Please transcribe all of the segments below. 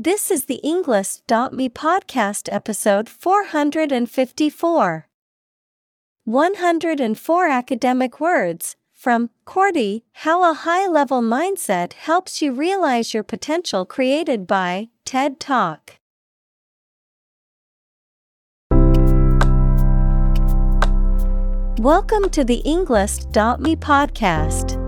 This is the Englist.me podcast episode 454. 104 academic words from Cordae How a Hi Level Mindset Helps You Realize Your Potential, created by TED Talk. Welcome to the Englist.me podcast.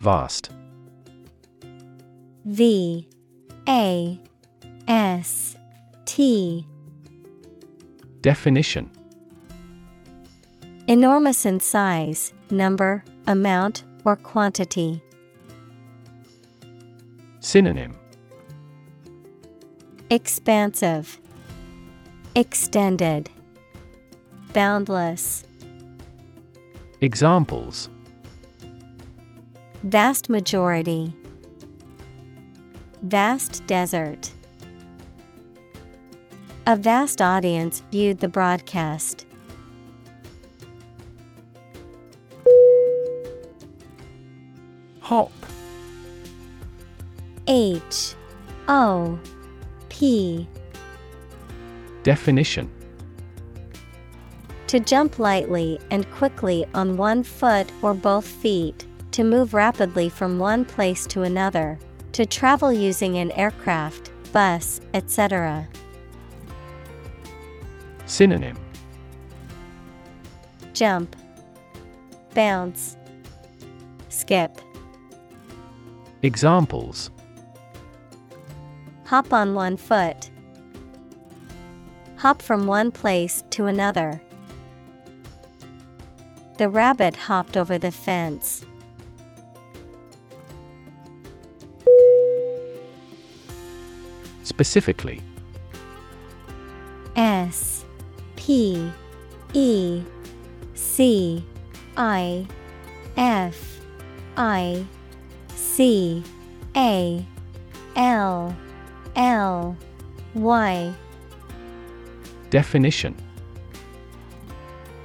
Vast. V A S T Definition Enormous in size, number, amount, or quantity. Synonym Expansive, Extended, Boundless. Examples Vast majority. Vast desert. A vast audience viewed the broadcast. Hop. H O P Definition To jump lightly and quickly on one foot or both feet, to move rapidly from one place to another, to travel using an aircraft, bus, etc. Synonym Jump, bounce, skip. Examples Hop on one foot. Hop from one place to another. The rabbit hopped over the fence. Specifically. S P E C I F I C A L L Y. Definition.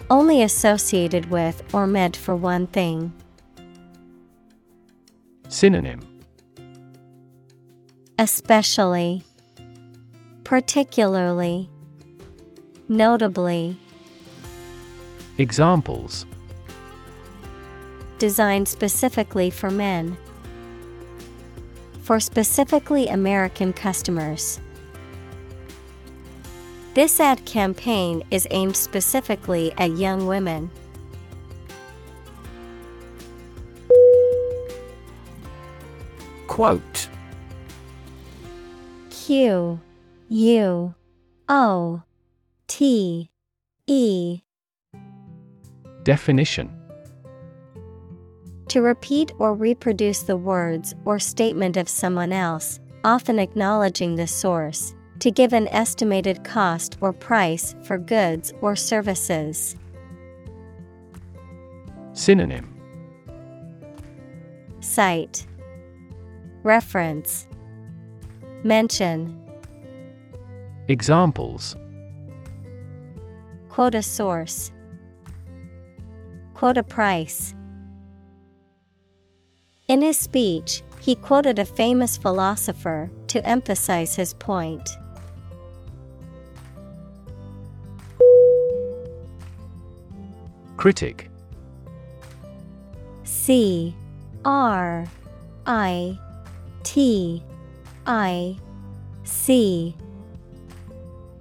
Only associated with or meant for one thing. Synonym. Especially, particularly, notably, Examples designed specifically for men. For specifically American customers. This ad campaign is aimed specifically at young women. Quote Q U O T E. Definition. To repeat or reproduce the words or statement of someone else, often acknowledging the source, to give an estimated cost or price for goods or services. Synonym. Cite Reference. Mention Examples Quote a source. Quote a price. In his speech, he quoted a famous philosopher to emphasize his point. Critic C R I T I See.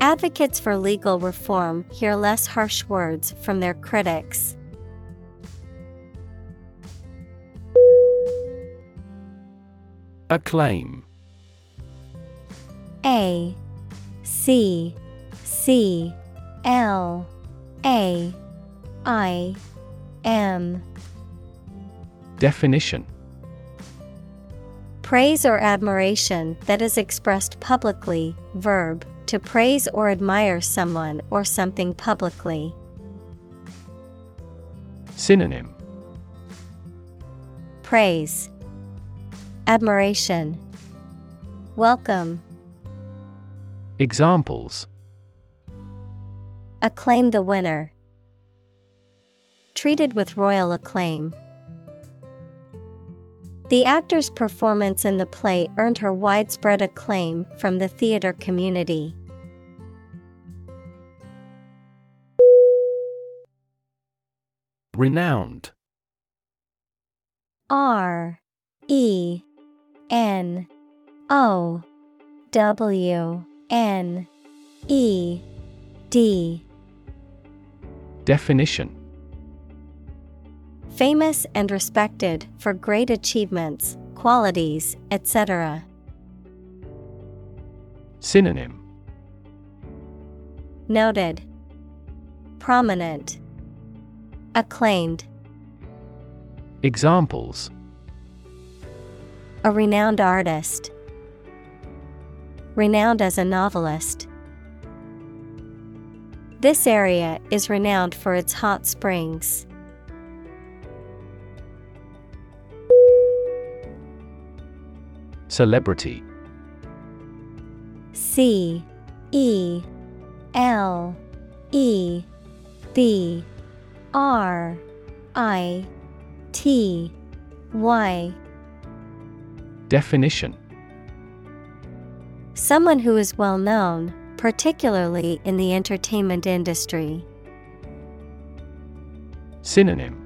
Advocates for legal reform hear less harsh words from their critics. Acclaim A C C L A I M. Definition. Praise or admiration that is expressed publicly, verb, to praise or admire someone or something publicly. Synonym Praise, Admiration, Welcome, Examples Acclaim the winner. Treated with royal acclaim. The actor's performance in the play earned her widespread acclaim from the theater community. Renowned. R E N O W N E D. Definition. Famous and respected for great achievements, qualities, etc. Synonym. Noted, Prominent, Acclaimed, Examples a renowned artist. Renowned as a novelist. This area is renowned for its hot springs. Celebrity C E L E B R I T Y. Definition. Someone who is well known, particularly in the entertainment industry. Synonym.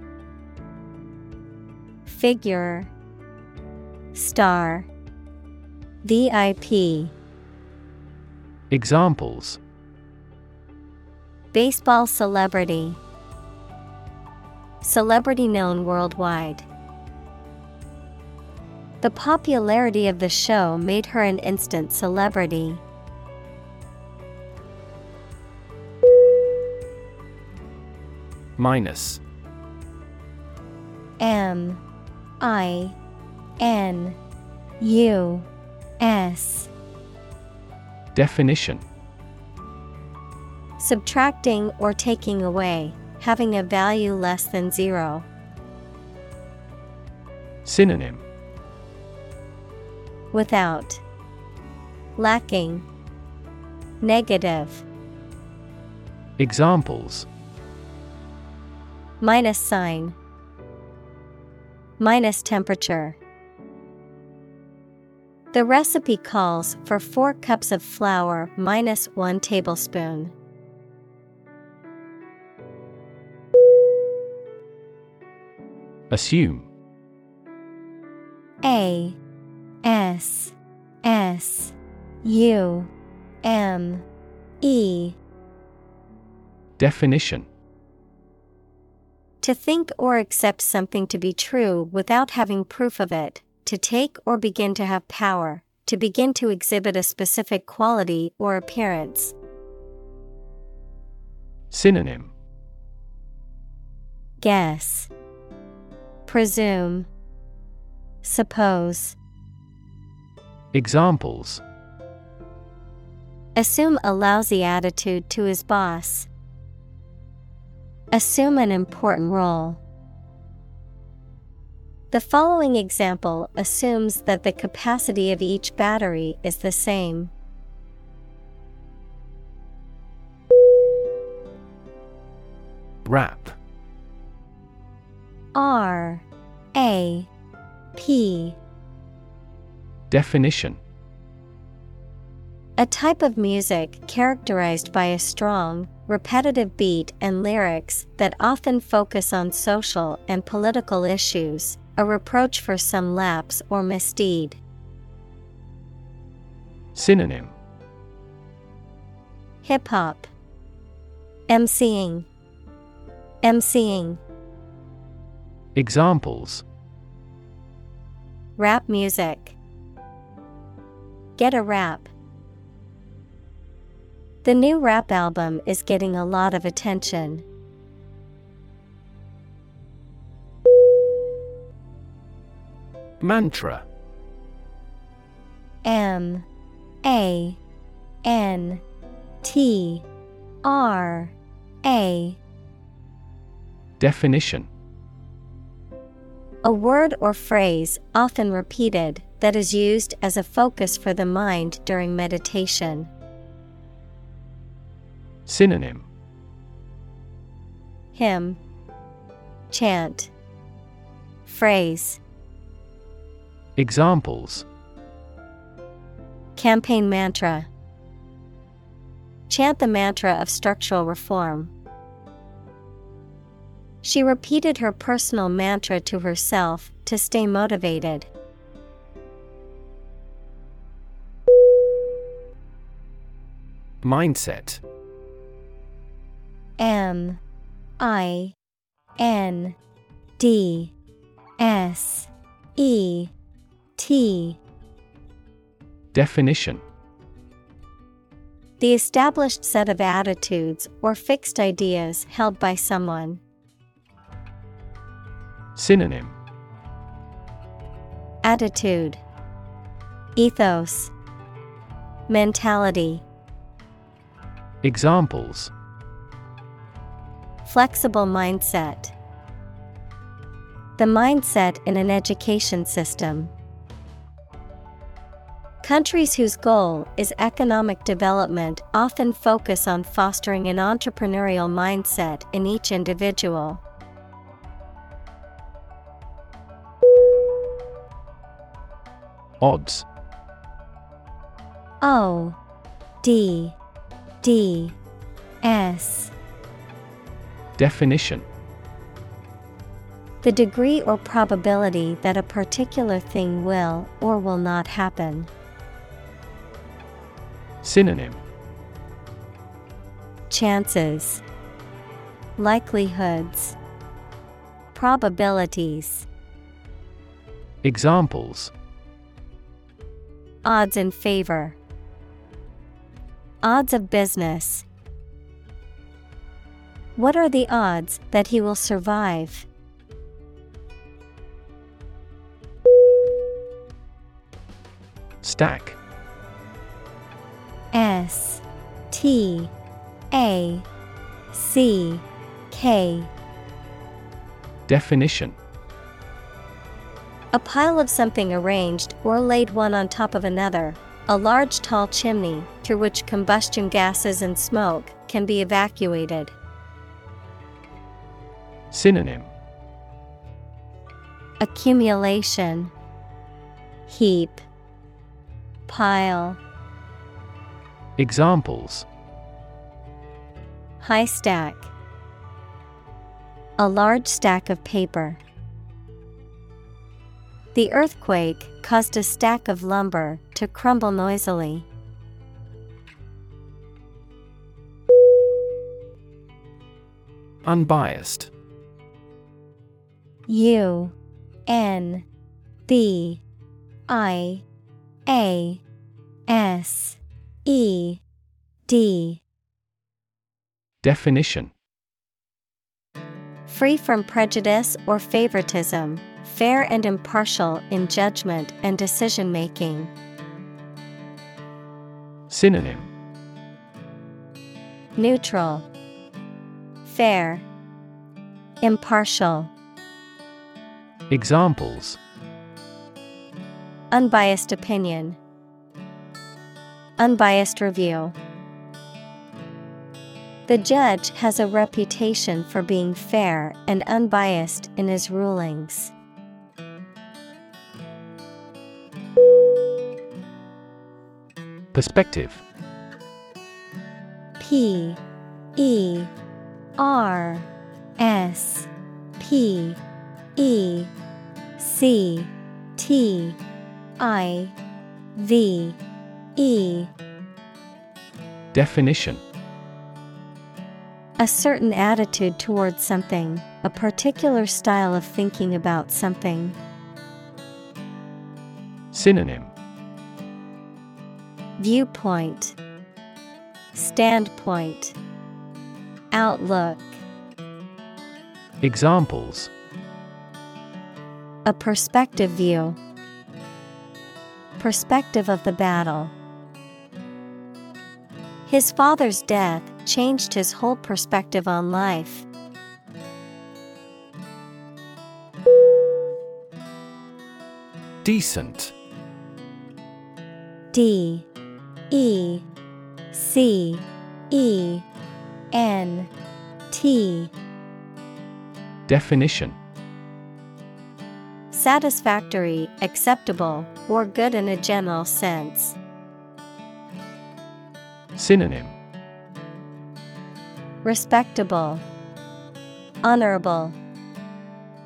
Figure. Star. VIP Examples. Baseball celebrity Celebrity known worldwide. The popularity of the show made her an instant celebrity. Minus. M. I. N. U. S. Definition. Subtracting or taking away, having a value less than zero. Synonym. Without. Lacking. Negative. Examples. Minus sign. Minus temperature. The recipe calls for 4 cups of flour minus 1 tablespoon. Assume. A S S U M E. Definition. To think or accept something to be true without having proof of it, to take or begin to have power, to begin to exhibit a specific quality or appearance. Synonym. Guess, Presume. Suppose. Examples Assume a lousy attitude to his boss. Assume an important role. The following example assumes that the capacity of each battery is the same. Rap R a P Definition. A type of music characterized by a strong, repetitive beat and lyrics that often focus on social and political issues, a reproach for some lapse or misdeed. Synonym. Hip hop, MCing, MCing, Examples. Rap music. Get a rap. The new rap album is getting a lot of attention. Mantra. M. A. N. T. R. A. Definition A word or phrase, often repeated, that is used as a focus for the mind during meditation. Synonym Hymn, Chant, Phrase, Examples Campaign mantra. Chant the mantra of structural reform. She repeated her personal mantra to herself to stay motivated. Mindset M I N D S E T Definition The established set of attitudes or fixed ideas held by someone. Synonym Attitude Ethos Mentality Examples Flexible mindset. The mindset in an education system. Countries whose goal is economic development often focus on fostering an entrepreneurial mindset in each individual. Odds. O D D S. Definition. The degree or probability that a particular thing will or will not happen. Synonym. Chances, Likelihoods, Probabilities, Examples Odds in favor, Odds of business. What are the odds that he will survive? Stack S T A C K Definition A pile of something arranged or laid one on top of another, a large tall chimney through which combustion gases and smoke can be evacuated. Synonym. Accumulation. Heap. Pile. Examples. High stack. A large stack of paper. The earthquake caused a stack of lumber to crumble noisily. Unbiased. U N B I A S E D. Definition. Free from prejudice or favoritism, fair and impartial in judgment and decision making. Synonym Neutral, Fair, Impartial. Examples Unbiased opinion. Unbiased review. The judge has a reputation for being fair and unbiased in his rulings. Perspective. P E R S P E C T I V E. Definition. A certain attitude towards something, a particular style of thinking about something. Synonym Viewpoint Standpoint Outlook. Examples. A perspective view. Perspective of the battle. His father's death changed his whole perspective on life. Decent. D E C E N T Definition Satisfactory, acceptable, or good in a general sense. Synonym Respectable, Honorable,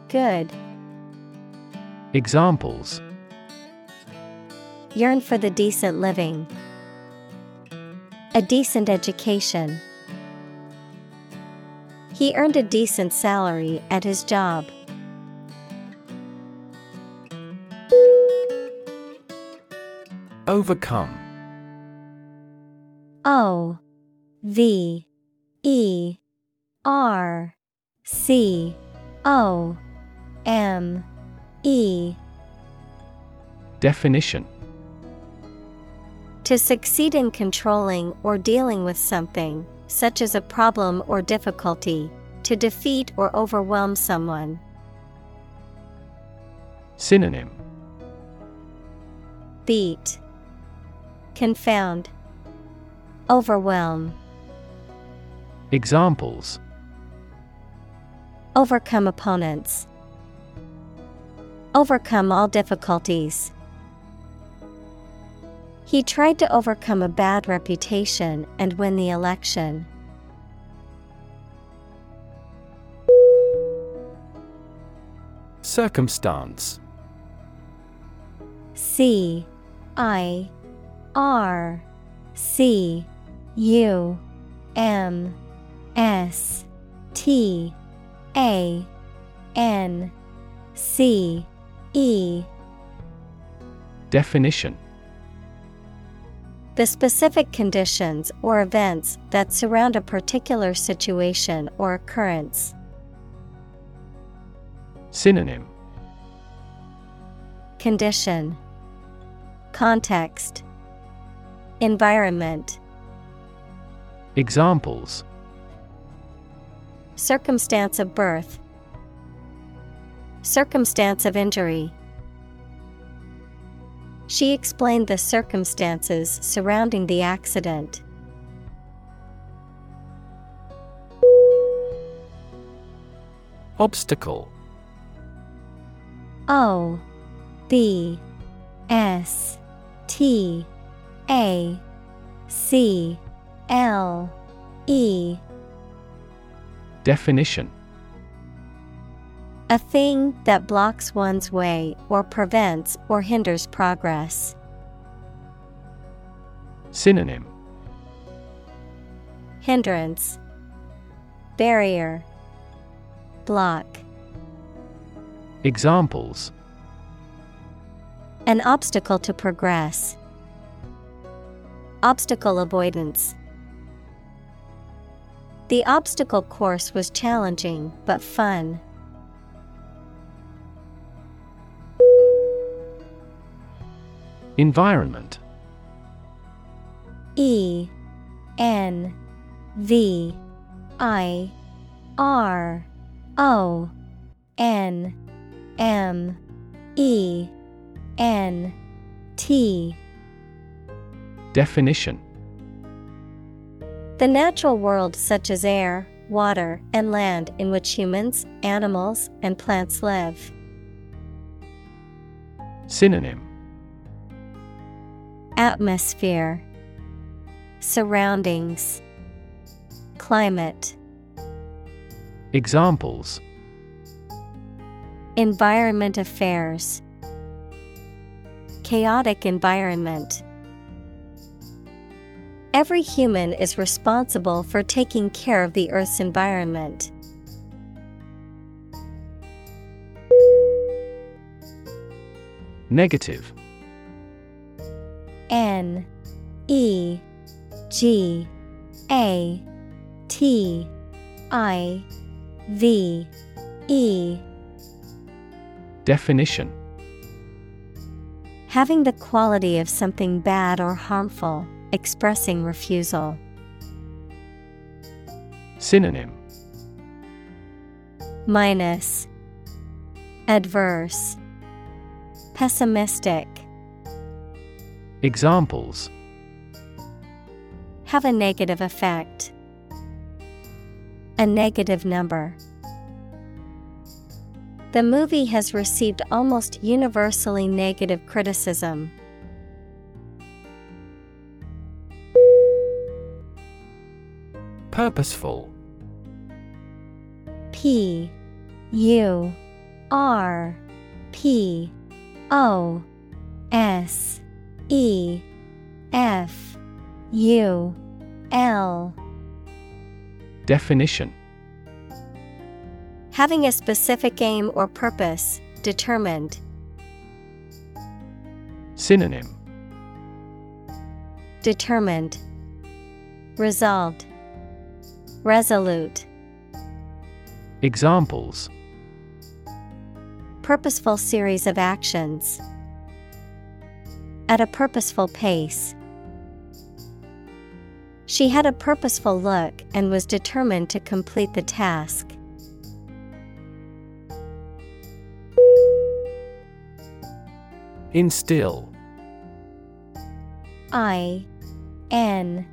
Good. Examples Yearn for the decent living. A decent education. He earned a decent salary at his job. Overcome O V E R C O M E Definition To succeed in controlling or dealing with something, such as a problem or difficulty, to defeat or overwhelm someone. Synonym. Beat, Confound, Overwhelm, Examples. Overcome opponents, Overcome all difficulties. He tried to overcome a bad reputation and win the election. Circumstance. C I R C U M S T A N C E. Definition The specific conditions or events that surround a particular situation or occurrence. Synonym. Condition. Context. Environment. Examples. Circumstance of birth. Circumstance of injury She explained the circumstances surrounding the accident. Obstacle. O B S T A C L E. Definition A thing that blocks one's way or prevents or hinders progress. Synonym Hindrance Barrier Block Examples An obstacle to progress. Obstacle avoidance. The obstacle course was challenging but fun. Environment. E N V I R O N M E N T. Definition. The natural world, such as air, water, and land, in which humans, animals, and plants live. Synonym Atmosphere, Surroundings, Climate. Examples Environment Affairs Chaotic environment. Every human is responsible for taking care of the Earth's environment. Negative N E G A T I V E. Definition. Having the quality of something bad or harmful, expressing refusal. Synonym. Minus. Adverse. Pessimistic Examples Have a negative effect. A negative number. The movie has received almost universally negative criticism. Purposeful P U R P O S E F U L Definition Having a specific aim or purpose, determined. Synonym Determined. Resolved. Resolute. Examples Purposeful series of actions. At a purposeful pace. She had a purposeful look and was determined to complete the task. Instill I N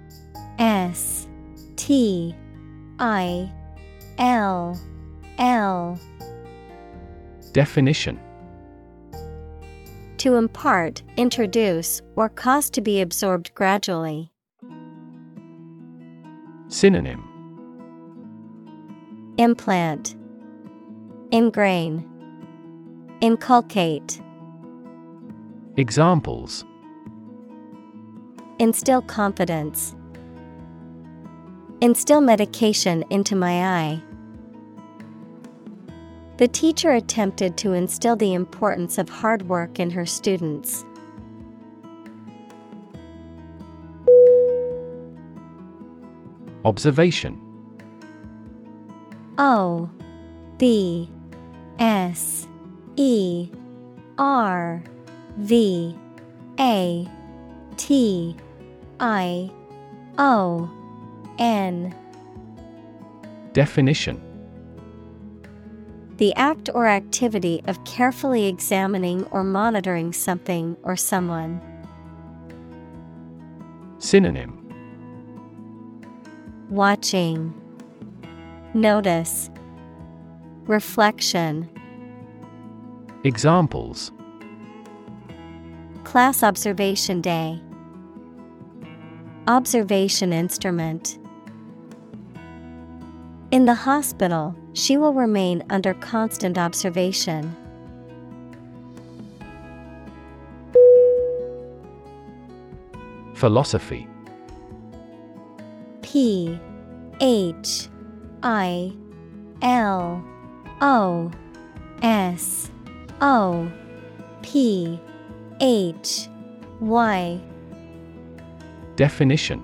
S T I L L Definition To impart, introduce, or cause to be absorbed gradually. Synonym Implant Ingrain Inculcate Examples Instill confidence. Instill medication into my eye. The teacher attempted to instill the importance of hard work in her students. Observation. O B S E R V A T I O N. Definition The act or activity of carefully examining or monitoring something or someone. Synonym Watching, Notice, Reflection. Examples Class Observation Day. Observation Instrument. In the hospital, she will remain under constant observation. Philosophy. P H I L O S O P H Y. Definition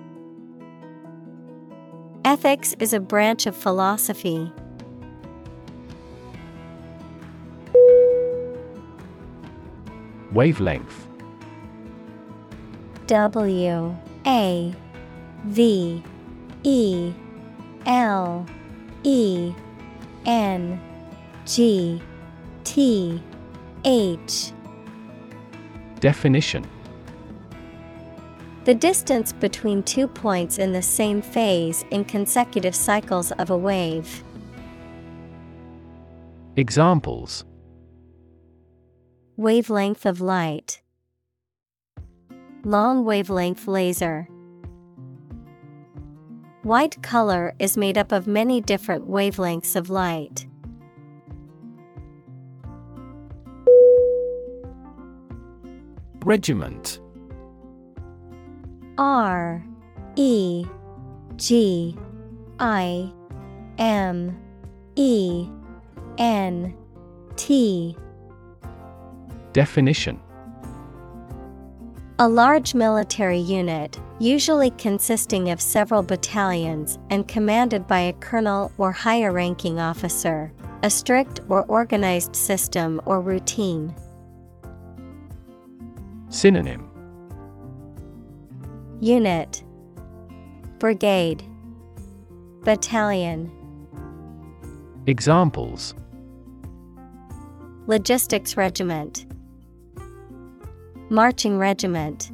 Ethics is a branch of philosophy. Wavelength. W A V E L E N G T H. Definition The distance between two points in the same phase in consecutive cycles of a wave. Examples Wavelength of light. Long wavelength laser. White color is made up of many different wavelengths of light. Regiment R E G I M E N T. Definition. A large military unit, usually consisting of several battalions and commanded by a colonel or higher ranking officer, a strict or organized system or routine. Synonym Unit Brigade Battalion. Examples. Logistics Regiment Marching Regiment.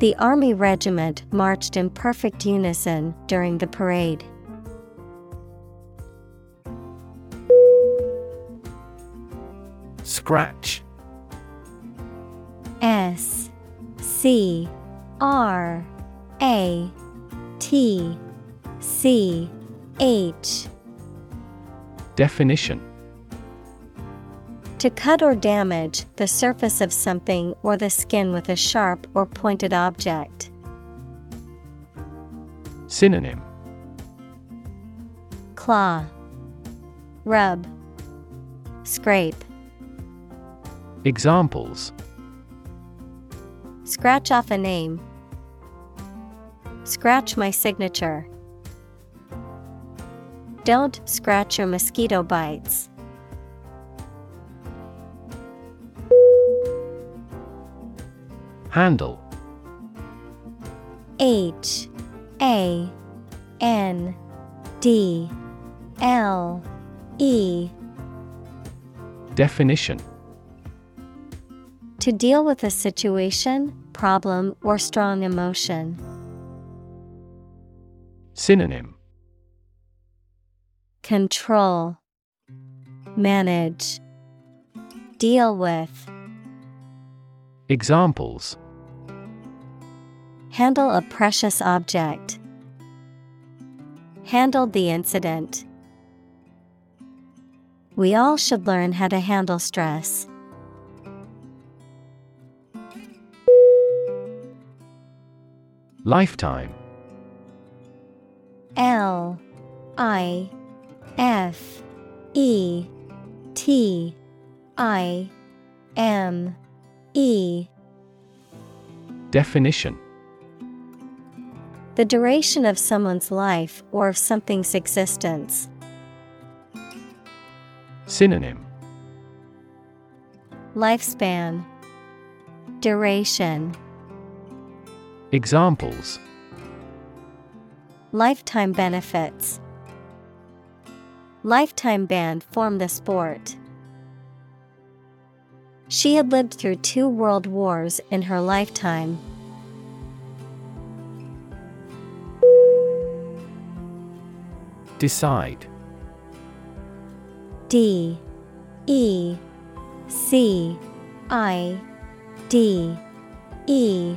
The Army Regiment marched in perfect unison during the parade. Scratch. S C R A T C H. Definition. To cut or damage the surface of something or the skin with a sharp or pointed object. Synonym. Claw. Rub. Scrape. Examples Scratch off a name. Scratch my signature. Don't scratch your mosquito bites. Handle H A N D L E Definition To deal with a situation, problem, or strong emotion. Synonym Control Manage Deal with Examples Handle a precious object. Handled the incident. We all should learn how to handle stress. Lifetime. L I F E T I M E. Definition. The duration of someone's life or of something's existence. Synonym. Lifespan. Duration Examples. Lifetime benefits. Lifetime ban formed the sport. She had lived through two world wars in her lifetime. Decide. D. E. C. I. D. E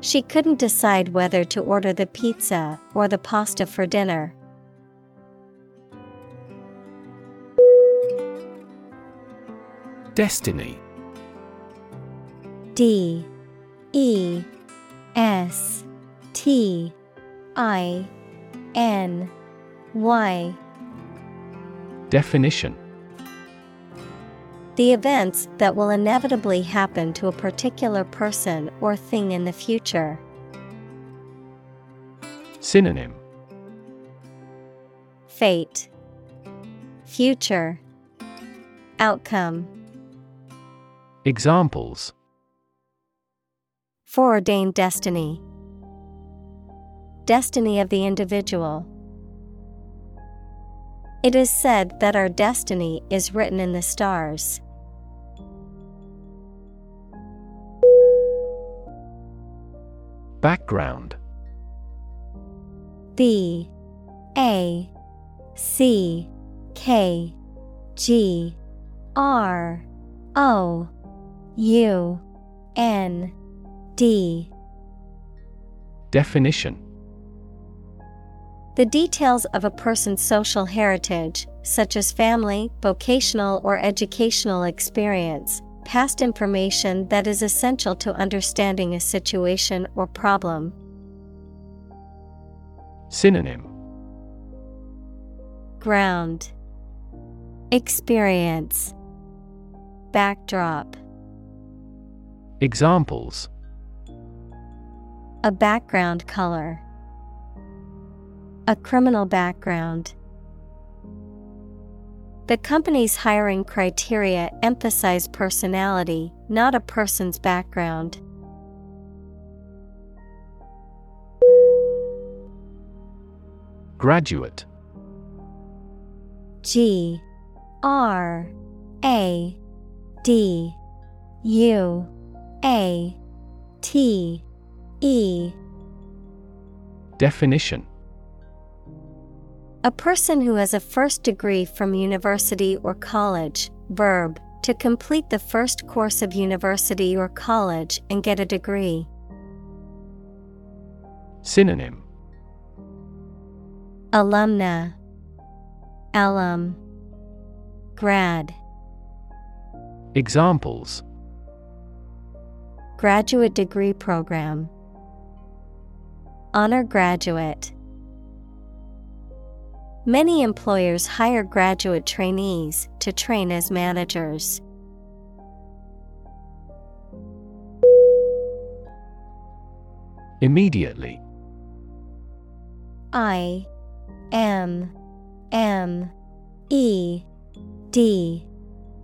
She couldn't decide whether to order the pizza or the pasta for dinner. Destiny. D. E. S. T. I. N. Y. Definition The events that will inevitably happen to a particular person or thing in the future. Synonym Fate Future Outcome Examples Foreordained destiny. Destiny of the individual. It is said that our destiny is written in the stars. Background. B A C K G R O U N D. Definition. The details of a person's social heritage, such as family, vocational, or educational experience, past information that is essential to understanding a situation or problem. Synonym Ground Experience Backdrop Examples A background color. A criminal background. The company's hiring criteria emphasize personality, not a person's background. Graduate. G. R. A. D. U. A. T. E. Definition A person who has a first degree from university or college, verb, to complete the first course of university or college and get a degree. Synonym. Alumna. Alum. Grad. Examples. Graduate degree program. Honor graduate Many employers hire graduate trainees to train as managers. Immediately. I M M E D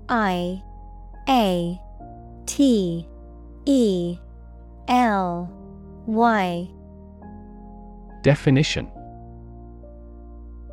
I A T E L Y. Definition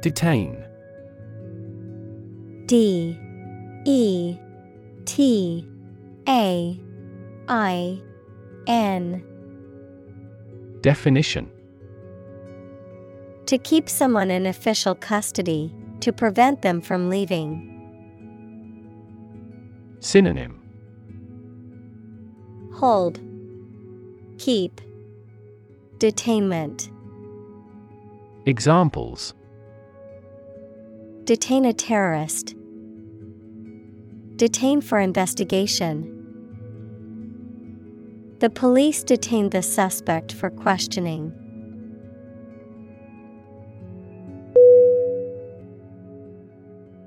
Detain. D E T A I N. Definition. To keep someone in official custody, to prevent them from leaving. Synonym. Hold, Keep, Detainment. Examples Detain a terrorist. Detain for investigation. The police detained the suspect for questioning.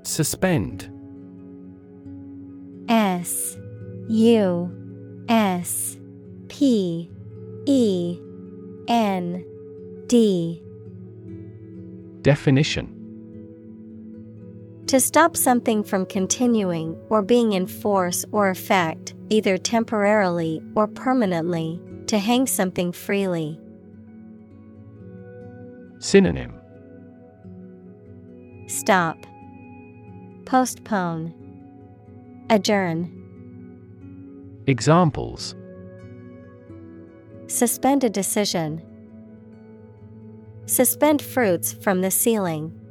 Suspend S U S P E N D Definition To stop something from continuing or being in force or effect, either temporarily or permanently, to hang something freely. Synonym Stop. Postpone. Adjourn. Examples Suspend a decision. Suspend fruits from the ceiling.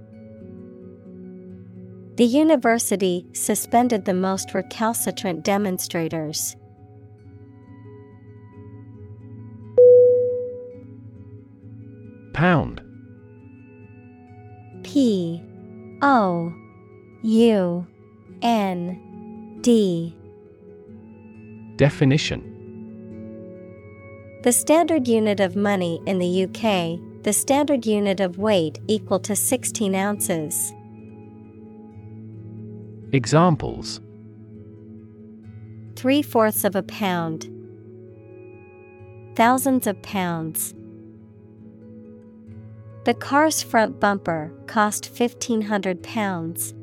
The university suspended the most recalcitrant demonstrators. Pound. P. O. U. N. D. Definition. The standard unit of money in the UK, the standard unit of weight equal to 16 ounces. Examples. Three fourths of a pound. Thousands of pounds. The car's front bumper cost fifteen hundred pounds.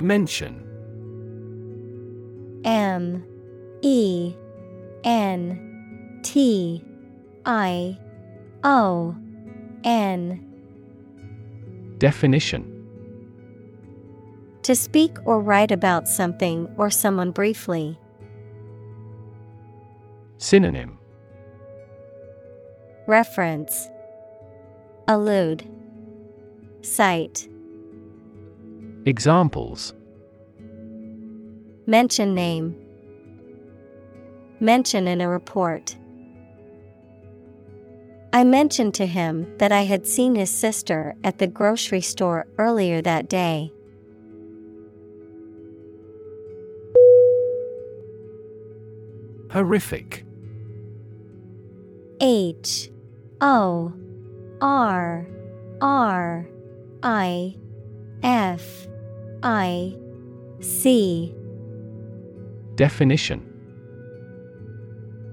Mention. M. E. N. T. I. O. N Definition. To speak or write about something or someone briefly. Synonym. Reference. Allude. Cite. Examples. Mention name. Mention in a report. I mentioned to him that I had seen his sister at the grocery store earlier that day. Horrific. H O R R I F I C. Definition.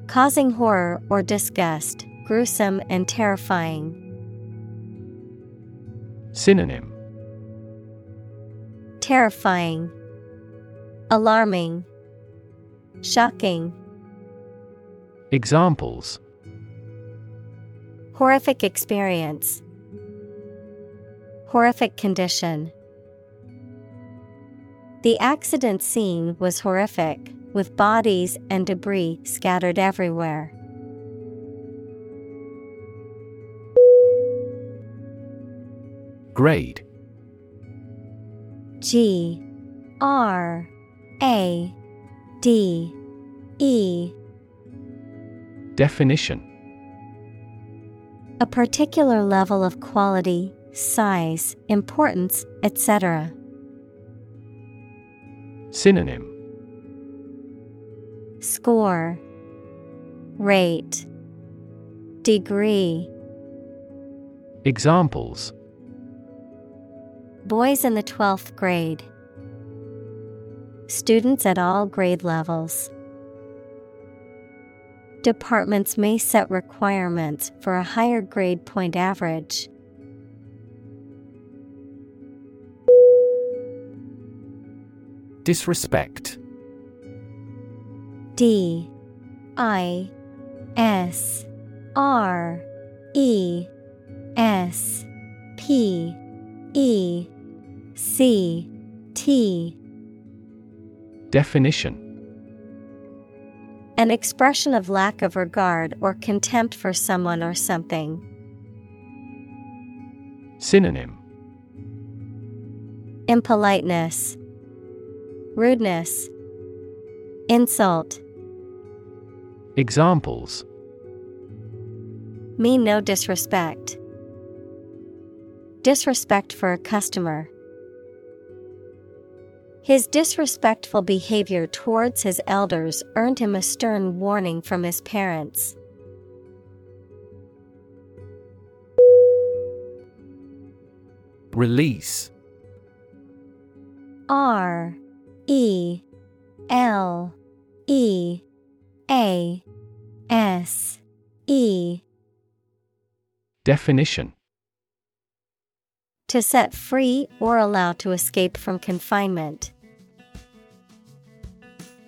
Causing horror or disgust, gruesome and terrifying. Synonym Terrifying, Alarming, Shocking. Examples Horrific experience. Horrific condition. The accident scene was horrific, with bodies and debris scattered everywhere. Grade. G R A D E. Definition. A particular level of quality, size, importance, etc. Synonym. Score. Rate. Degree. Examples Boys in the 12th grade. Students at all grade levels. Departments may set requirements for a higher grade point average. Disrespect. D. I. S. R. E. S. P. E C T Definition An expression of lack of regard or contempt for someone or something. Synonym Impoliteness, Rudeness, Insult. Examples Mean no disrespect. Disrespect for a customer. His disrespectful behavior towards his elders earned him a stern warning from his parents. Release R E L E A S E Definition To set free or allow to escape from confinement.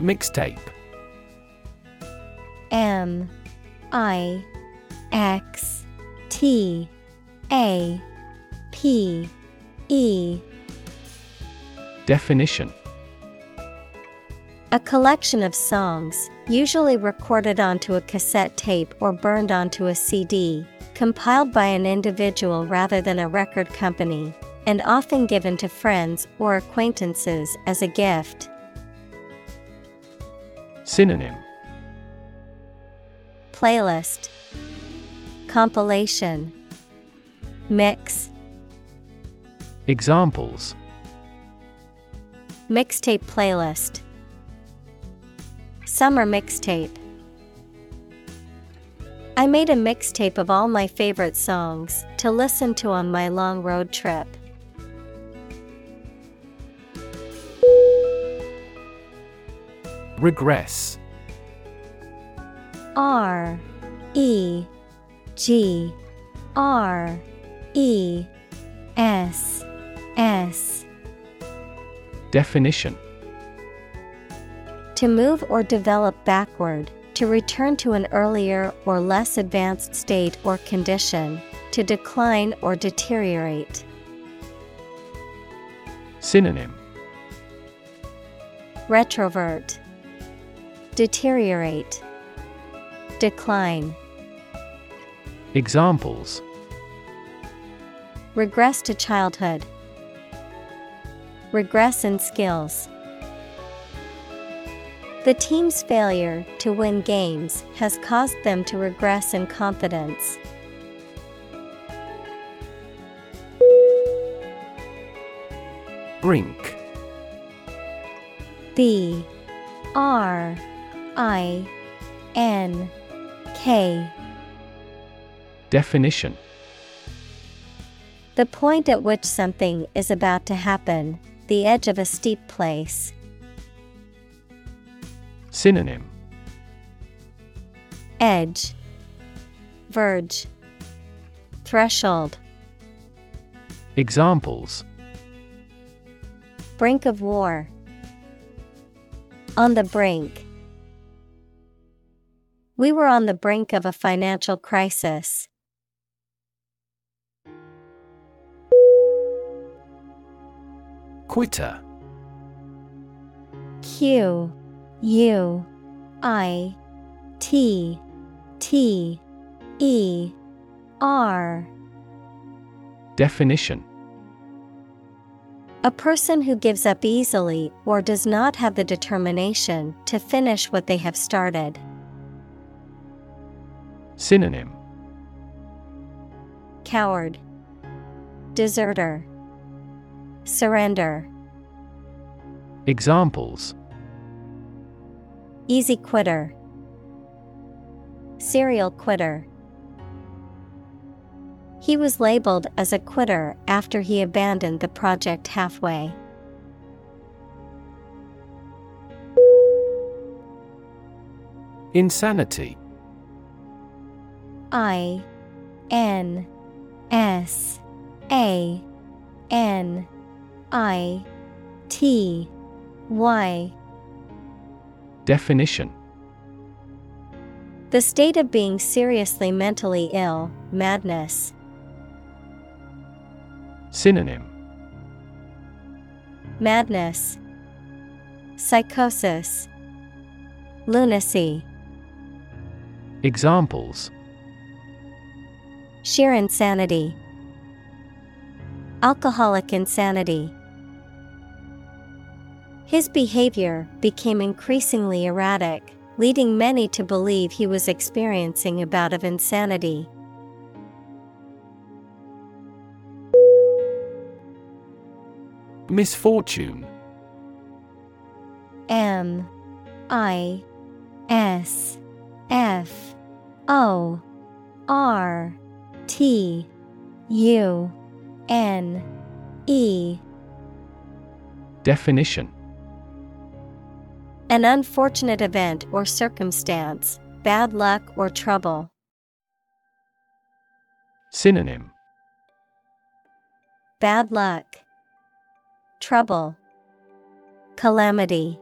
Mixtape. M I X T A P E. Definition. A collection of songs, usually recorded onto a cassette tape or burned onto a CD, compiled by an individual rather than a record company, and often given to friends or acquaintances as a gift. Synonym. Playlist. Compilation. Mix. Examples. Mixtape playlist. Summer mixtape. I made a mixtape of all my favorite songs to listen to on my long road trip. Regress. R E G R E S S. Definition. To move or develop backward, to return to an earlier or less advanced state or condition, to decline or deteriorate. Synonym. Retrovert Deteriorate Decline Examples Regress to childhood. Regress in skills. The team's failure to win games has caused them to regress in confidence. Brink B R I N K. Definition. The point at which something is about to happen, the edge of a steep place. Synonym. Edge. Verge. Threshold. Examples. Brink of war. On the brink. We were on the brink of a financial crisis. Quitter Q U I T T E R Definition A person who gives up easily or does not have the determination to finish what they have started. Synonym. Coward. Deserter. Surrender. Examples. Easy quitter. Serial quitter. He was labeled as a quitter after he abandoned the project halfway. Insanity I N S A N I T Y. Definition. The state of being seriously mentally ill, madness. Synonym. Madness, Psychosis, Lunacy, Examples Sheer insanity. Alcoholic insanity. His behavior became increasingly erratic, leading many to believe he was experiencing a bout of insanity. Misfortune. M. I. S. F. O. R. T U N E Definition An unfortunate event or circumstance, bad luck or trouble. Synonym Bad luck, trouble, calamity.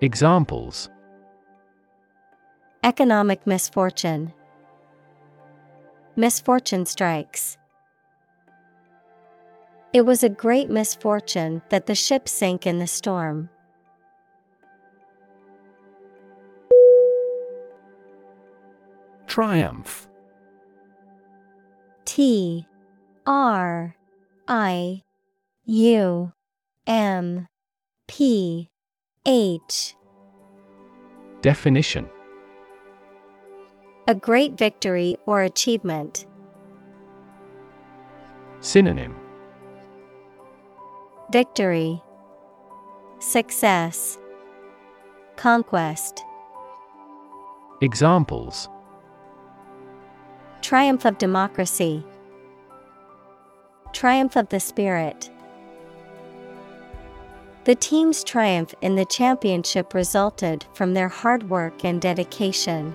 Examples Economic misfortune. Misfortune strikes. It was a great misfortune that the ship sank in the storm. Triumph. T R I U M P H Definition A great victory or achievement. Synonym Victory, Success, Conquest. Examples Triumph of democracy. Triumph of the spirit. The team's triumph in the championship resulted from their hard work and dedication.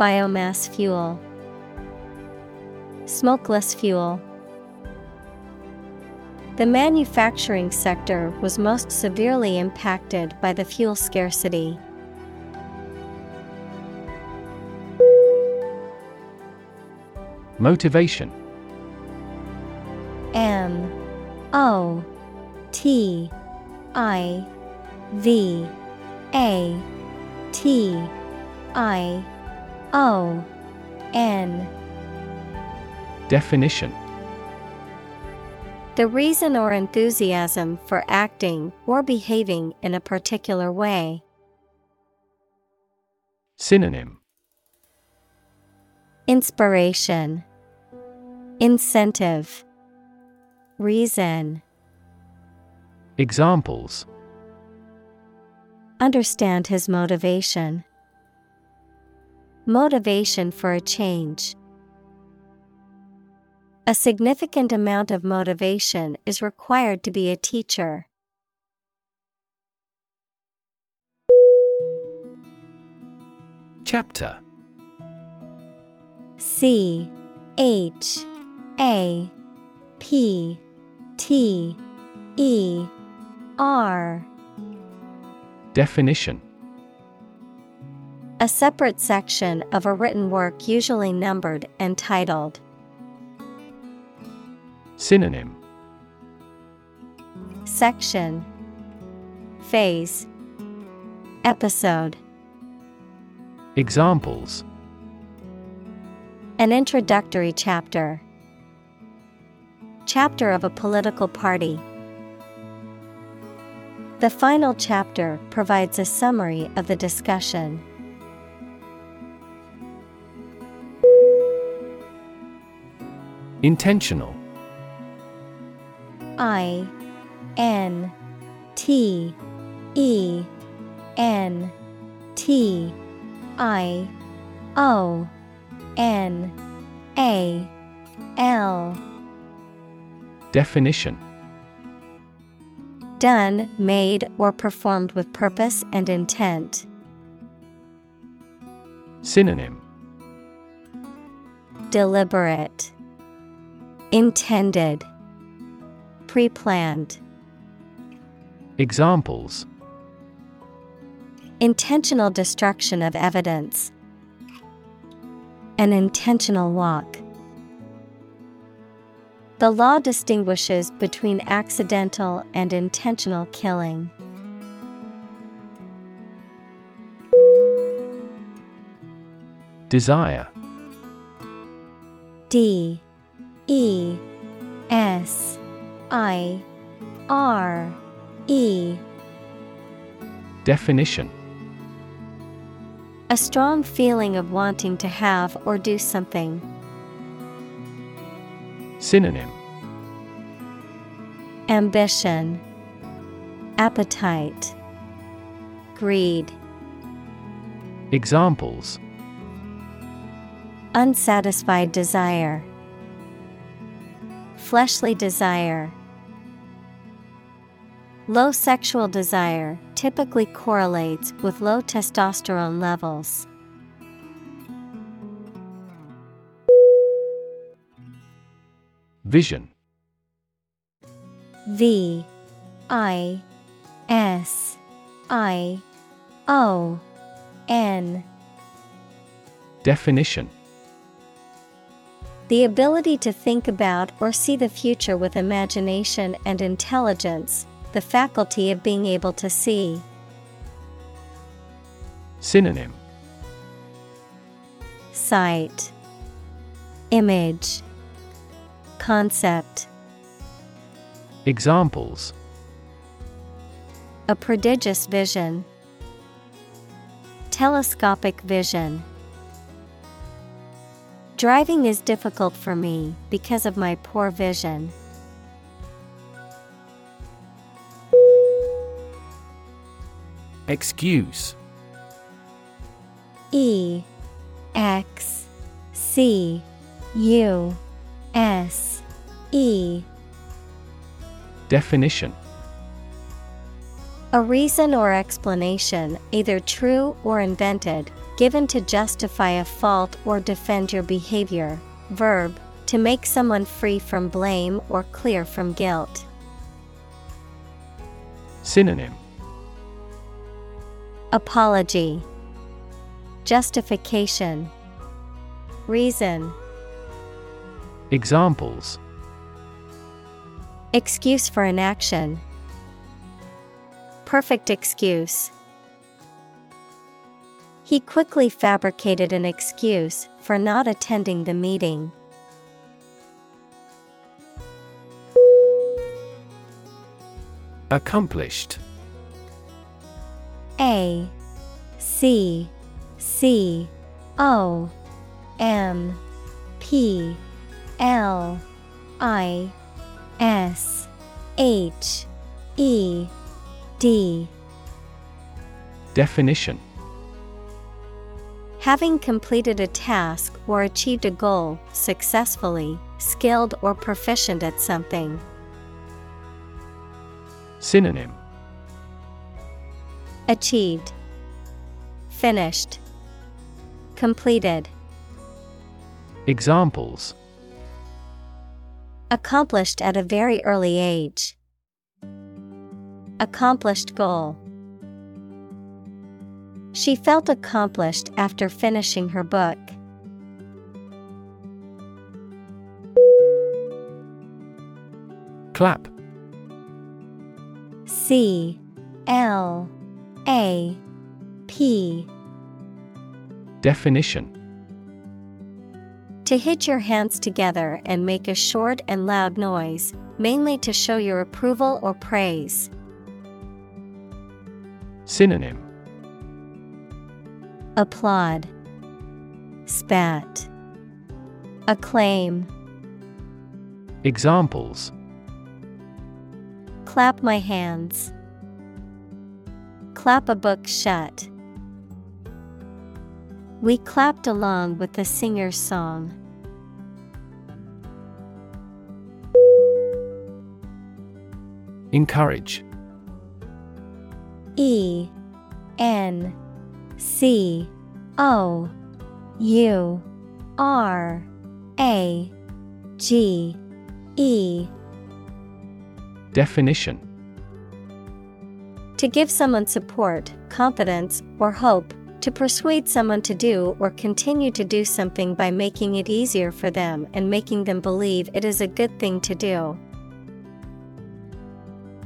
Biomass fuel, Smokeless fuel. The manufacturing sector was most severely impacted by the fuel scarcity. Motivation. M. O. T. I. V. A. T. I O N Definition The reason or enthusiasm for acting or behaving in a particular way. Synonym Inspiration, Incentive, Reason. Examples Understand his motivation. Motivation for a change. A significant amount of motivation is required to be a teacher. Chapter C H A P T E R Definition A separate section of a written work usually numbered and titled. Synonym Section Phase Episode Examples An introductory chapter. Chapter of a political party. The final chapter provides a summary of the discussion. Intentional. I N T E N T I O N A L. Definition. Done, made, or performed with purpose and intent. Synonym. Deliberate, Intended, Pre planned. Examples Intentional destruction of evidence. An intentional walk. The law distinguishes between accidental and intentional killing. Desire D E S I R E. Definition. A strong feeling of wanting to have or do something. Synonym. Ambition, Appetite, Greed, Examples. Unsatisfied desire, Fleshly desire. Low sexual desire typically correlates with low testosterone levels. Vision V I S I O N Definition The ability to think about or see the future with imagination and intelligence, the faculty of being able to see. Synonym Sight, Image, Concept. Examples A prodigious vision. Telescopic vision. Driving is difficult for me because of my poor vision. Excuse. E X C U S E. Definition. A reason or explanation, either true or invented, given to justify a fault or defend your behavior. Verb, to make someone free from blame or clear from guilt. Synonym Apology, Justification, Reason, Examples Excuse for inaction. Perfect excuse. He quickly fabricated an excuse for not attending the meeting. Accomplished. A C C O M P L I S H E D. Definition Having completed a task or achieved a goal successfully, skilled or proficient at something. Synonym Achieved, Finished, Completed. Examples Accomplished at a very early age. Accomplished goal. She felt accomplished after finishing her book. Clap C L A P Definition To hit your hands together and make a short and loud noise, mainly to show your approval or praise. Synonym Applaud, Spat, Acclaim, Examples Clap my hands. Clap a book shut. We clapped along with the singer's song. Encourage E N C O U R A G E. Definition. To give someone support, confidence, or hope, To persuade someone to do or continue to do something by making it easier for them and making them believe it is a good thing to do.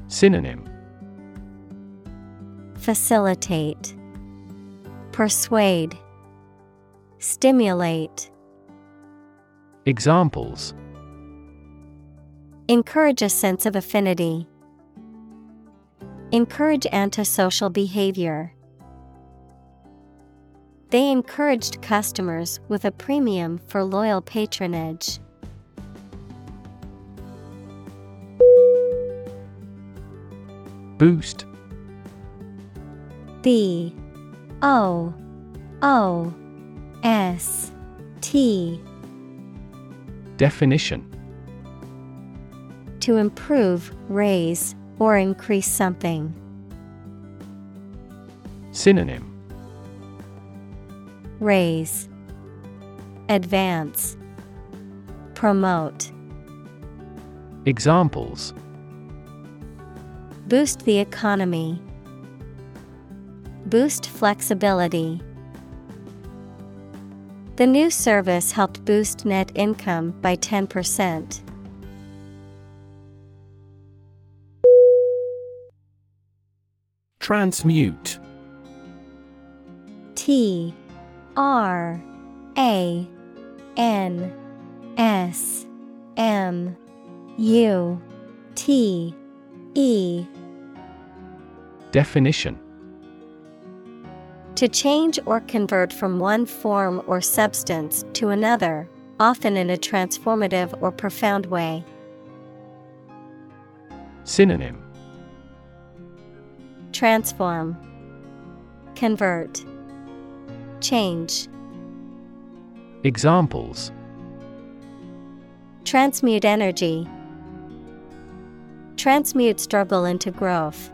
Synonym. Facilitate, Persuade, Stimulate. Examples Encourage a sense of affinity. Encourage antisocial behavior. They encouraged customers with a premium for loyal patronage. Boost B O O S T Definition To improve, raise, or increase something. Synonym Raise, Advance, Promote. Examples Boost the economy. Boost flexibility. The new service helped boost net income by 10%. Transmute T R A N S M U T E Definition To change or convert from one form or substance to another, often in a transformative or profound way. Synonym Transform, Convert, Change. Examples Transmute energy. Transmute struggle into growth.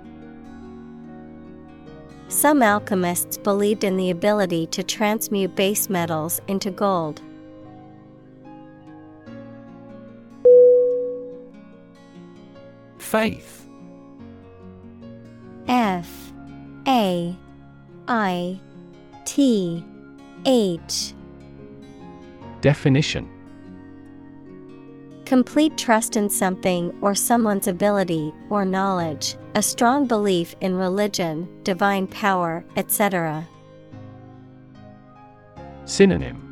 Some alchemists believed in the ability to transmute base metals into gold. Faith. F. A. I. T. H. Definition. Complete trust in something or someone's ability or knowledge, a strong belief in religion, divine power, etc. Synonym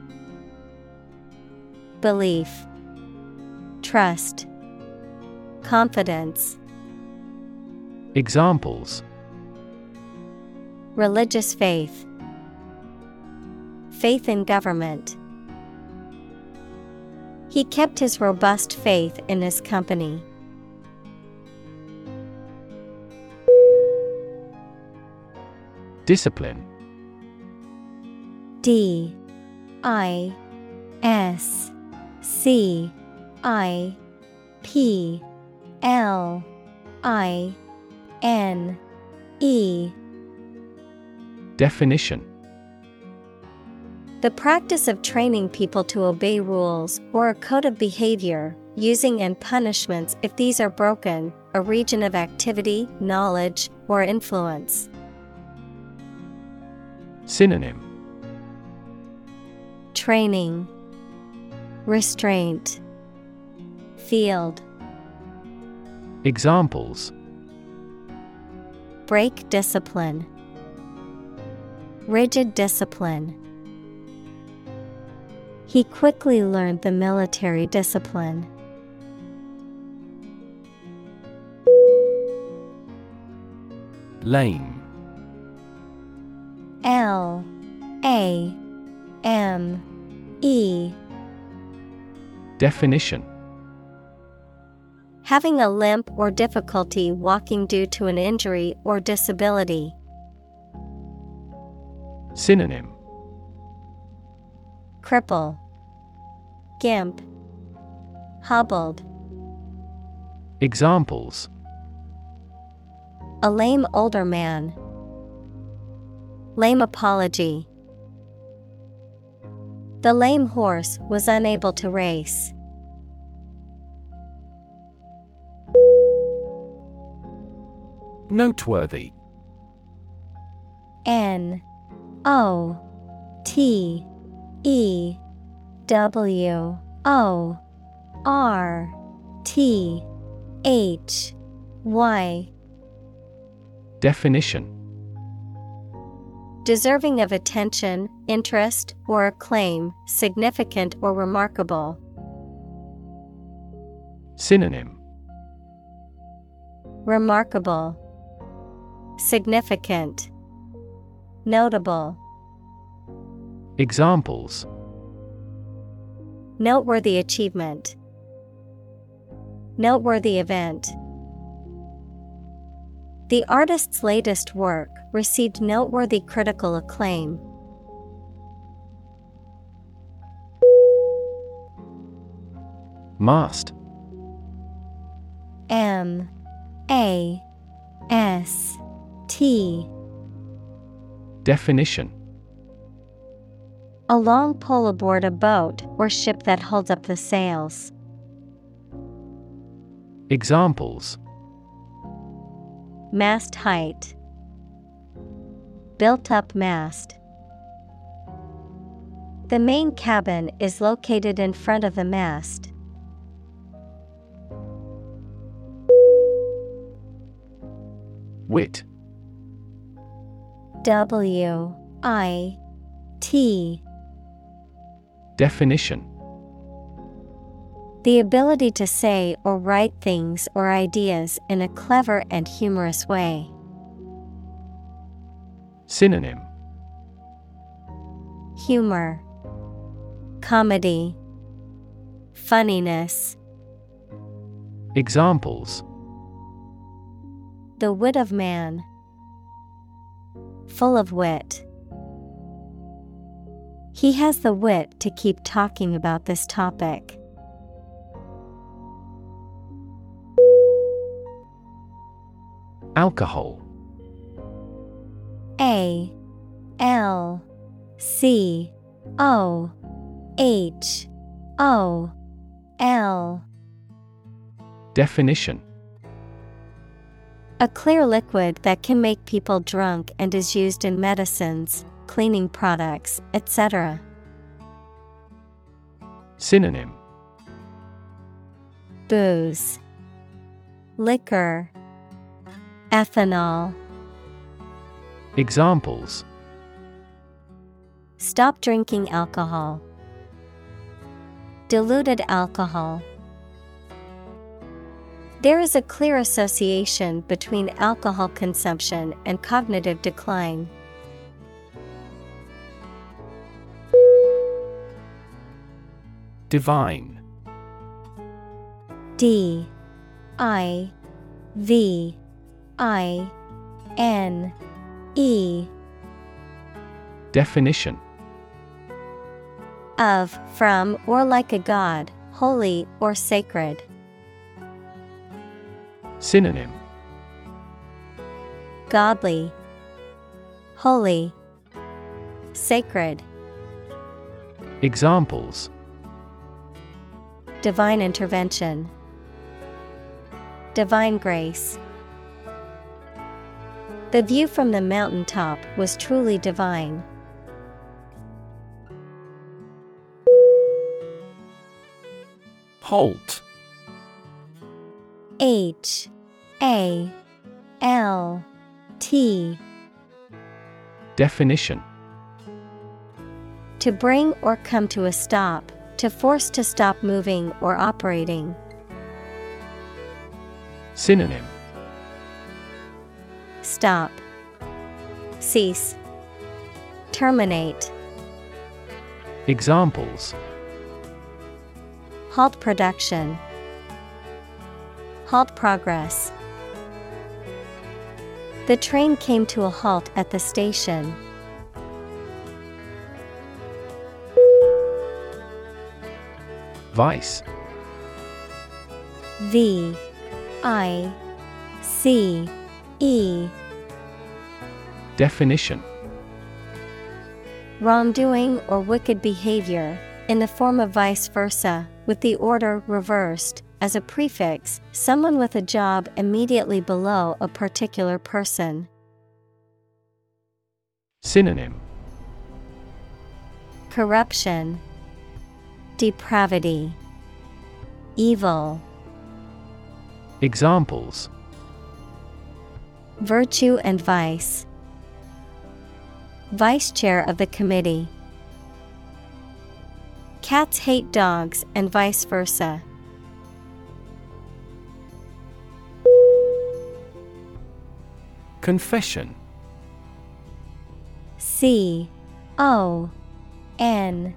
Belief, Trust, Confidence. Examples Religious faith, Faith in government. He kept his robust faith in his company. Discipline. D I S C I P L I N E. Definition. The practice of training people to obey rules or a code of behavior, using and punishments if these are broken, a region of activity, knowledge, or influence. Synonym. Training, Restraint, Field, Examples. Break discipline, Rigid discipline. He quickly learned the military discipline. Lame L A M E Definition Having a limp or difficulty walking due to an injury or disability. Synonym Cripple, Gimp, Hobbled. Examples A lame older man. Lame apology. The lame horse was unable to race. Noteworthy N O T E W O R T H Y Definition Deserving of attention, interest, or acclaim, significant or remarkable. Synonym Remarkable, Significant, Notable. Examples Noteworthy achievement, Noteworthy event. The artist's latest work received noteworthy critical acclaim. Mast. M. A. S. T. Definition. A long pole aboard a boat or ship that holds up the sails. Examples Mast height. Built up mast. The main cabin is located in front of the mast. Wit W I T Definition The ability to say or write things or ideas in a clever and humorous way. Synonym Humor, Comedy, Funniness. Examples The wit of man. Full of wit. He has the wit to keep talking about this topic. Alcohol. A L C O H O L. Definition. A clear liquid that can make people drunk and is used in medicines, cleaning products, etc. Synonym. Booze, Liquor, Ethanol. Examples Stop drinking alcohol. Diluted alcohol. There is a clear association between alcohol consumption and cognitive decline. Divine D I V I N E. Definition. Of, from, or like a god, holy or sacred. Synonym. Godly, holy, sacred, Examples. Divine intervention, divine grace. The view from the mountaintop was truly divine. Halt H A L T Definition To bring or come to a stop, to force to stop moving or operating. Synonym Stop. Cease. Terminate. Examples Halt production. Halt progress. The train came to a halt at the station. Vice V I C E Definition Wrongdoing or wicked behavior, in the form of vice versa, with the order reversed, as a prefix, someone with a job immediately below a particular person. Synonym Corruption, Depravity, Evil. Examples Virtue and Vice. Vice Chair of the Committee. Cats hate dogs and vice versa. Confession C O N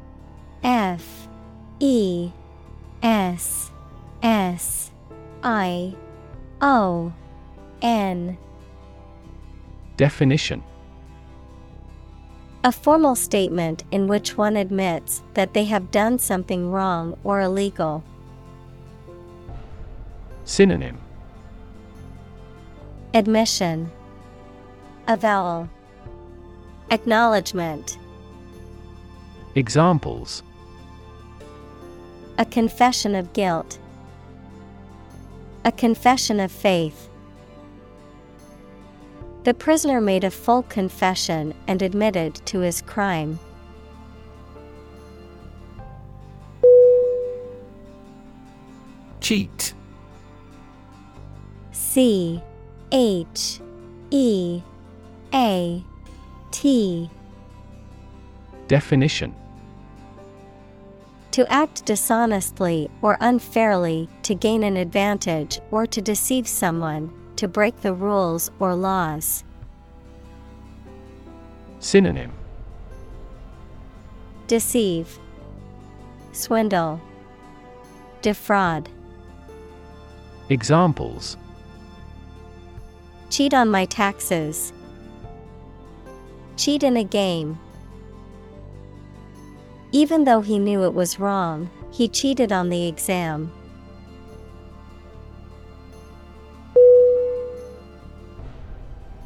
F E S S I O N Definition A formal statement in which one admits that they have done something wrong or illegal. Synonym Admission Avowal Acknowledgement Examples A confession of guilt. A confession of faith. The prisoner made a full confession and admitted to his crime. Cheat. C H E A T. Definition. To act dishonestly or unfairly to gain an advantage or to deceive someone, to break the rules or laws. Synonym Deceive, Swindle, Defraud. Examples Cheat on my taxes. Cheat in a game. Even though he knew it was wrong, he cheated on the exam.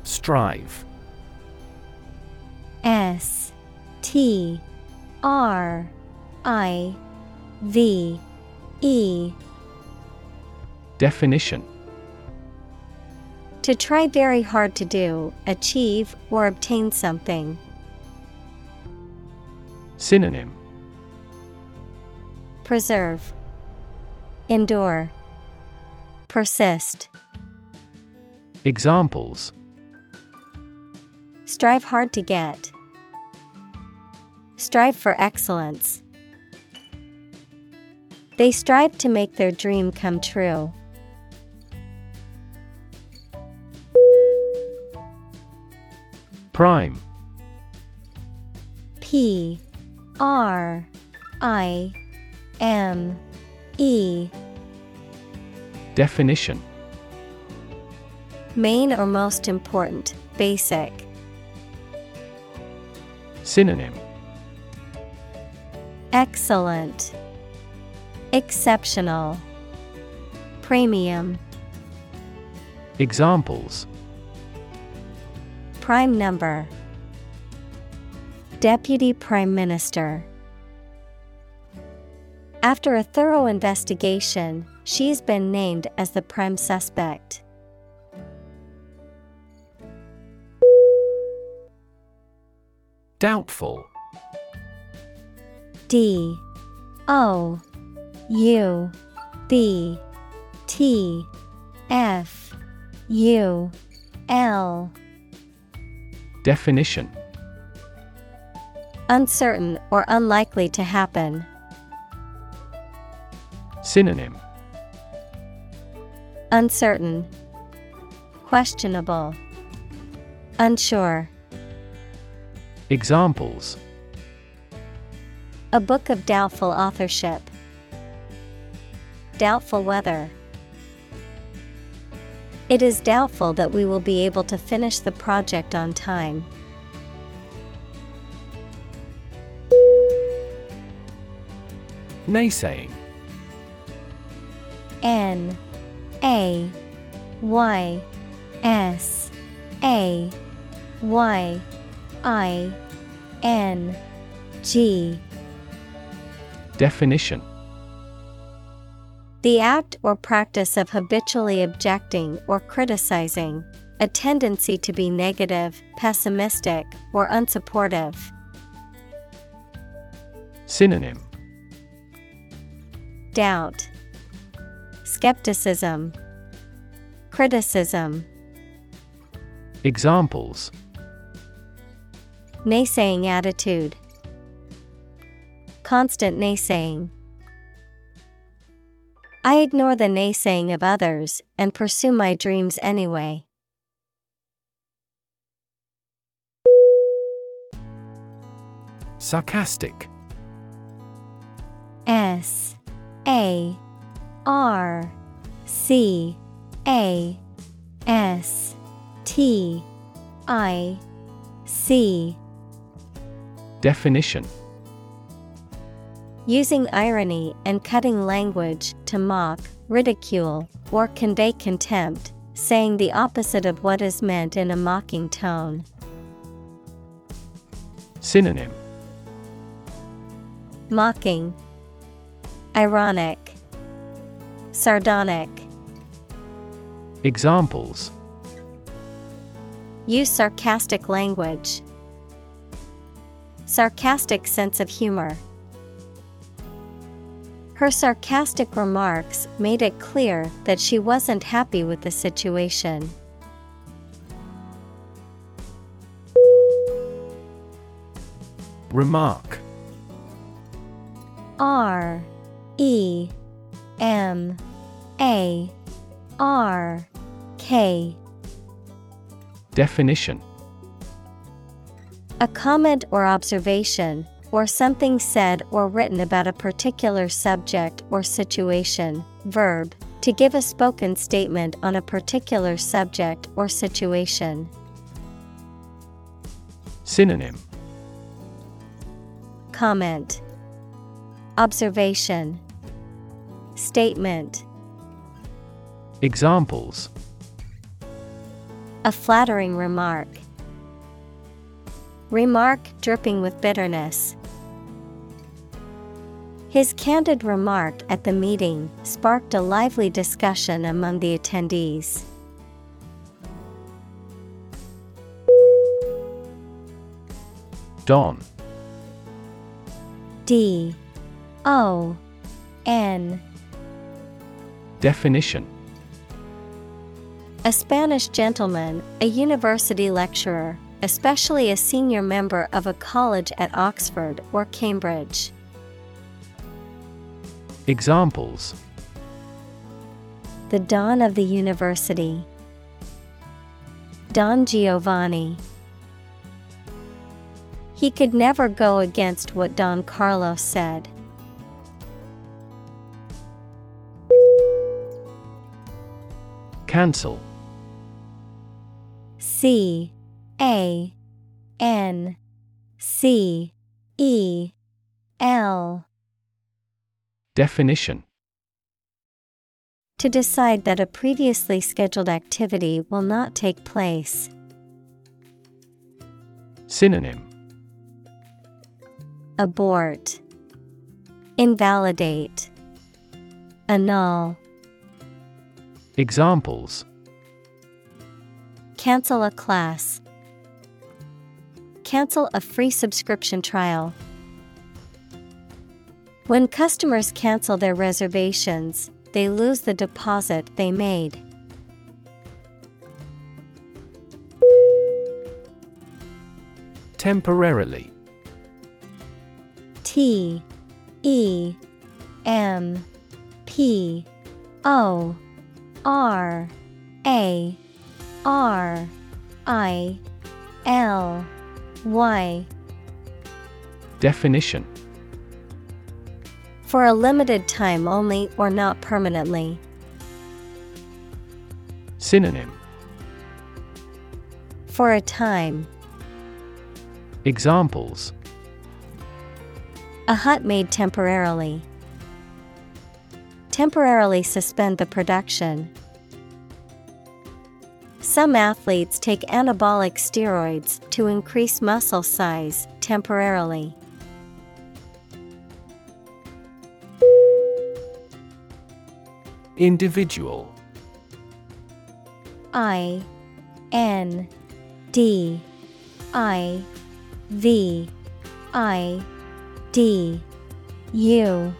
Strive. S T R I V E. Definition. To try very hard to do, achieve, or obtain something. Synonym. Preserve, Endure, Persist. Examples Strive hard to get. Strive for excellence. They strive to make their dream come true. Prime P R I M E Definition Main or most important, basic. Synonym Excellent. Exceptional. Premium. Examples Prime number. Deputy Prime Minister. After a thorough investigation, she's been named as the prime suspect. Doubtful D O U B T F U L Definition Uncertain or unlikely to happen. Synonym Uncertain. Questionable. Unsure. Examples A book of doubtful authorship. Doubtful weather. It is doubtful that we will be able to finish the project on time. Naysaying N A Y S A Y I N G. Definition. The act or practice of habitually objecting or criticizing, a tendency to be negative, pessimistic, or unsupportive. Synonym. Doubt, Skepticism, Criticism. Examples Naysaying attitude, Constant naysaying. I ignore the naysaying of others and pursue my dreams anyway. Sarcastic S A R C A S T I C Definition Using irony and cutting language to mock, ridicule, or convey contempt, saying the opposite of what is meant in a mocking tone. Synonym Mocking, Ironic, Sardonic. Examples Use sarcastic language. Sarcastic sense of humor. Her sarcastic remarks made it clear that she wasn't happy with the situation. Remark R E M A R K Definition A comment or observation, or something said or written about a particular subject or situation. Verb, to give a spoken statement on a particular subject or situation. Synonym Comment, Observation, Statement. Examples A flattering remark. Remark dripping with bitterness. His candid remark at the meeting sparked a lively discussion among the attendees. Don D. O. N. Definition. A Spanish gentleman, a university lecturer, especially a senior member of a college at Oxford or Cambridge. Examples The Don of the University. Don Giovanni. He could never go against what Don Carlos said. Cancel C A N C E L Definition To decide that a previously scheduled activity will not take place. Synonym Abort, Invalidate, Annul. Examples Cancel a class. Cancel a free subscription trial. When customers cancel their reservations, they lose the deposit they made. Temporarily T E M P O R A R I L Y Definition For a limited time only or not permanently. Synonym For a time. Examples A hut made temporarily. Temporarily suspend the production. Some athletes take anabolic steroids to increase muscle size temporarily. Individual I N D I V I D U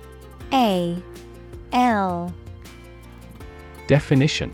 A L. Definition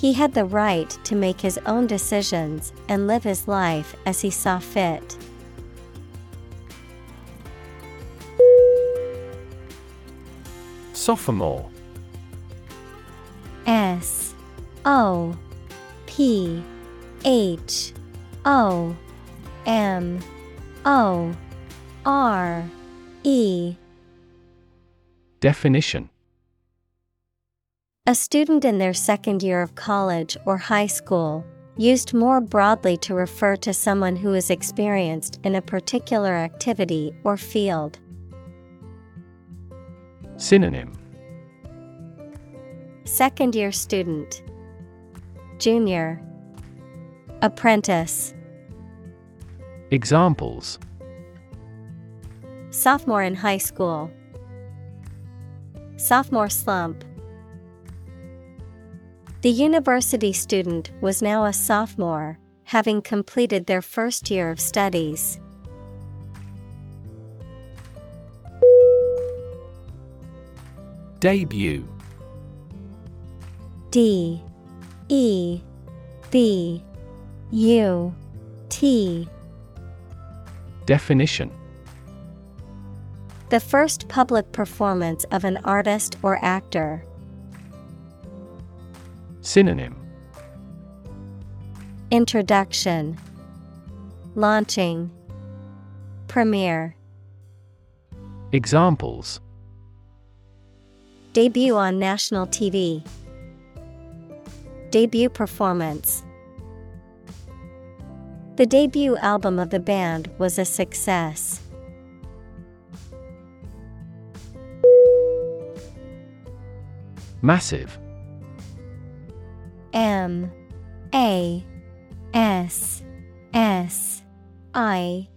he had the right to make his own decisions and live his life as he saw fit. Sophomore. S O P H O M O R E. Definition A student in their second year of college or high school, used more broadly to refer to someone who is experienced in a particular activity or field. Synonym. Second year student, Junior, Apprentice, Examples. Sophomore in high school, Sophomore slump. The university student was now a sophomore, having completed their first year of studies. Debut. D. E. B. U. T. Definition. The first public performance of an artist or actor. Synonym Introduction Launching Premiere Examples Debut on national TV. Debut performance. The debut album of the band was a success. Massive M A S S I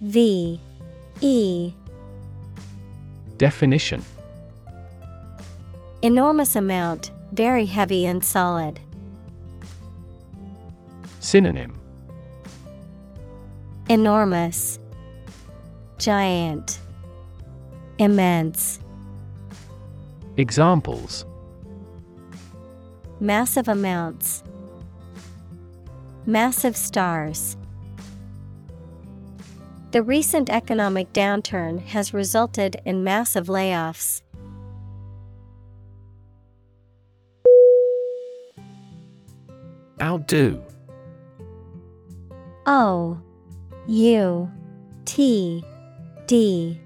V E. Definition. Enormous amount, very heavy and solid. Synonym. Enormous, Giant, Immense. Examples Massive amounts. Massive stars. The recent economic downturn has resulted in massive layoffs. Outdo O U T D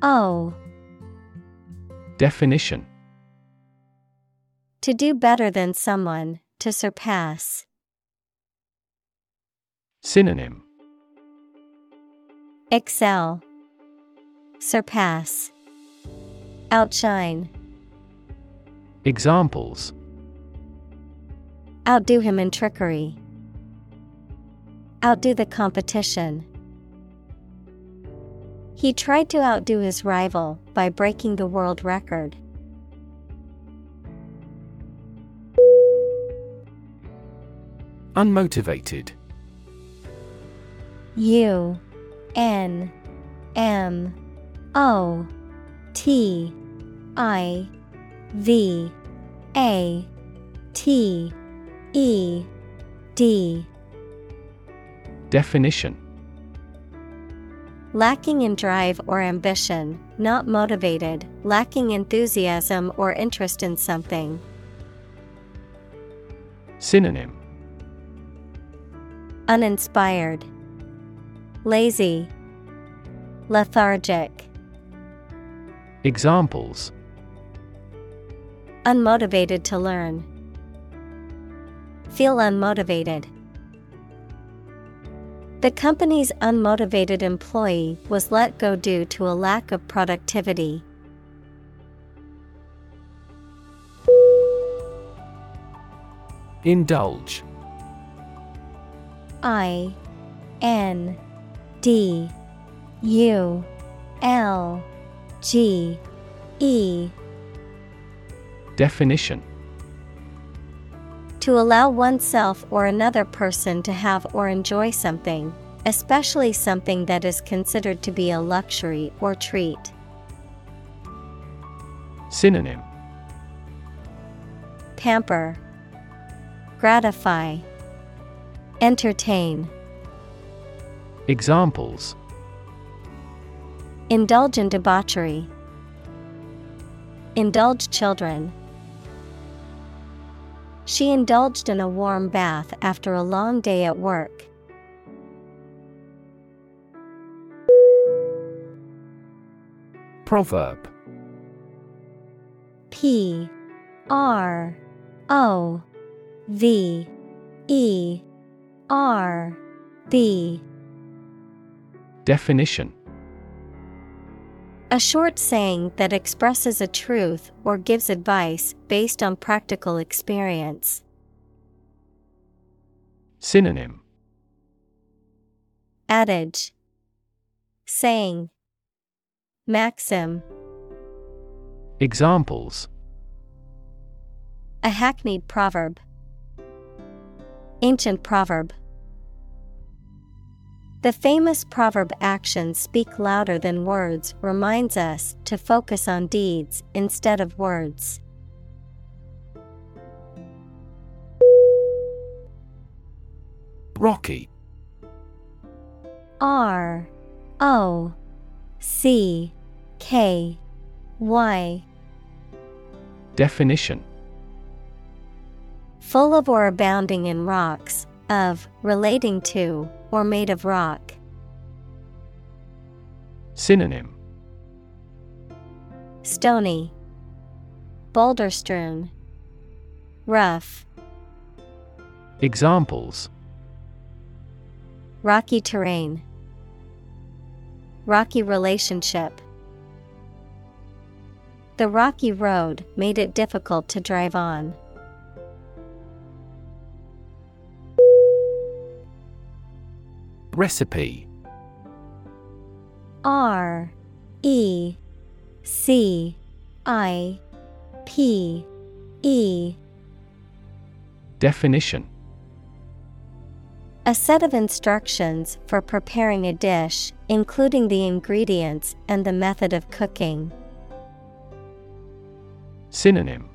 O Definition To do better than someone, to surpass. Synonym Excel, Surpass, Outshine, Examples Outdo him in trickery. Outdo the competition. He tried to outdo his rival by breaking the world record. Unmotivated. U N M O T I V A T E D. Definition. Lacking in drive or ambition, not motivated, lacking enthusiasm or interest in something. Synonym Uninspired, Lazy, Lethargic, Examples Unmotivated to learn. Feel unmotivated. The company's unmotivated employee was let go due to a lack of productivity. Indulge. I N D U L G E. Definition. To allow oneself or another person to have or enjoy something, especially something that is considered to be a luxury or treat. Synonym. Pamper, Gratify, Entertain. Examples Indulge in debauchery. Indulge children. She indulged in a warm bath after a long day at work. Proverb P R O V E R B. Definition. A short saying that expresses a truth or gives advice based on practical experience. Synonym. Adage. Saying. Maxim. Examples. A hackneyed proverb. Ancient proverb. The famous proverb actions speak louder than words reminds us to focus on deeds instead of words. Rocky R O C K Y Definition Full of or abounding in rocks, of, relating to, or made of rock. Synonym Stony, boulder strewn, rough, Examples rocky terrain, rocky relationship. The rocky road made it difficult to drive on. Recipe. R E C I P E. Definition. A set of instructions for preparing a dish, including the ingredients and the method of cooking. Synonym.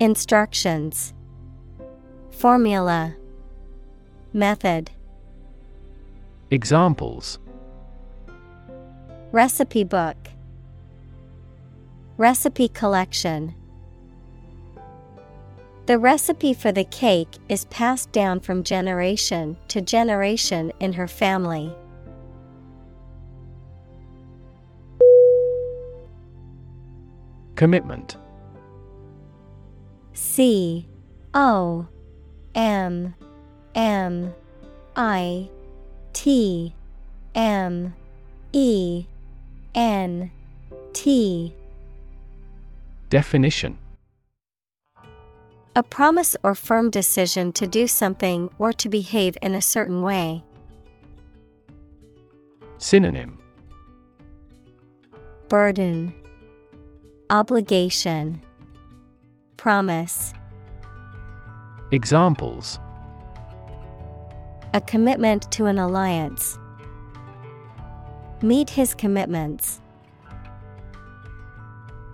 Instructions. Formula Method. Examples. Recipe book. Recipe collection. The recipe for the cake is passed down from generation to generation in her family. Commitment. C O M M I T M E N T. Definition. A promise or firm decision to do something or to behave in a certain way. Synonym. Burden. Obligation. Promise. Examples A commitment to an alliance. Meet his commitments.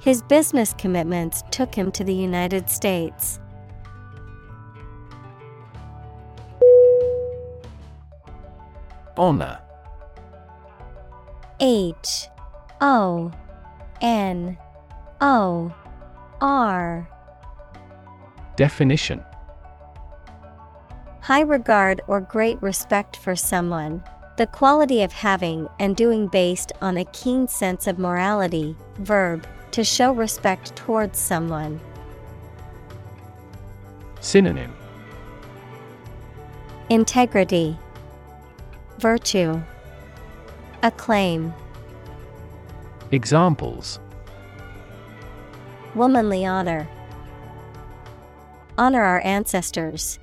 His business commitments took him to the United States. Honor H O N O R Definition High regard or great respect for someone, the quality of having and doing based on a keen sense of morality, verb, to show respect towards someone. Synonym. Integrity, Virtue, Acclaim, Examples. Womanly honor, honor our ancestors.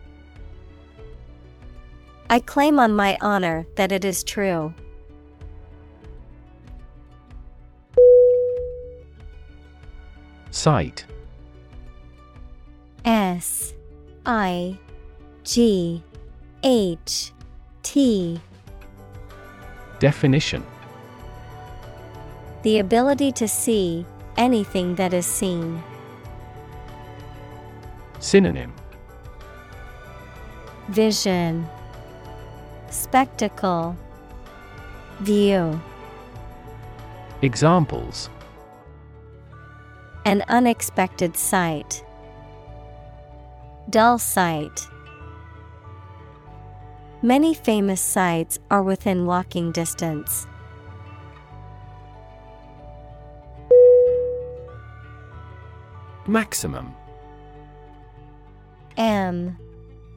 I claim on my honor that it is true. Sight. S I G H T. Definition. The ability to see anything that is seen. Synonym. Vision Spectacle View Examples An unexpected sight. Dull sight. Many famous sites are within walking distance. Maximum M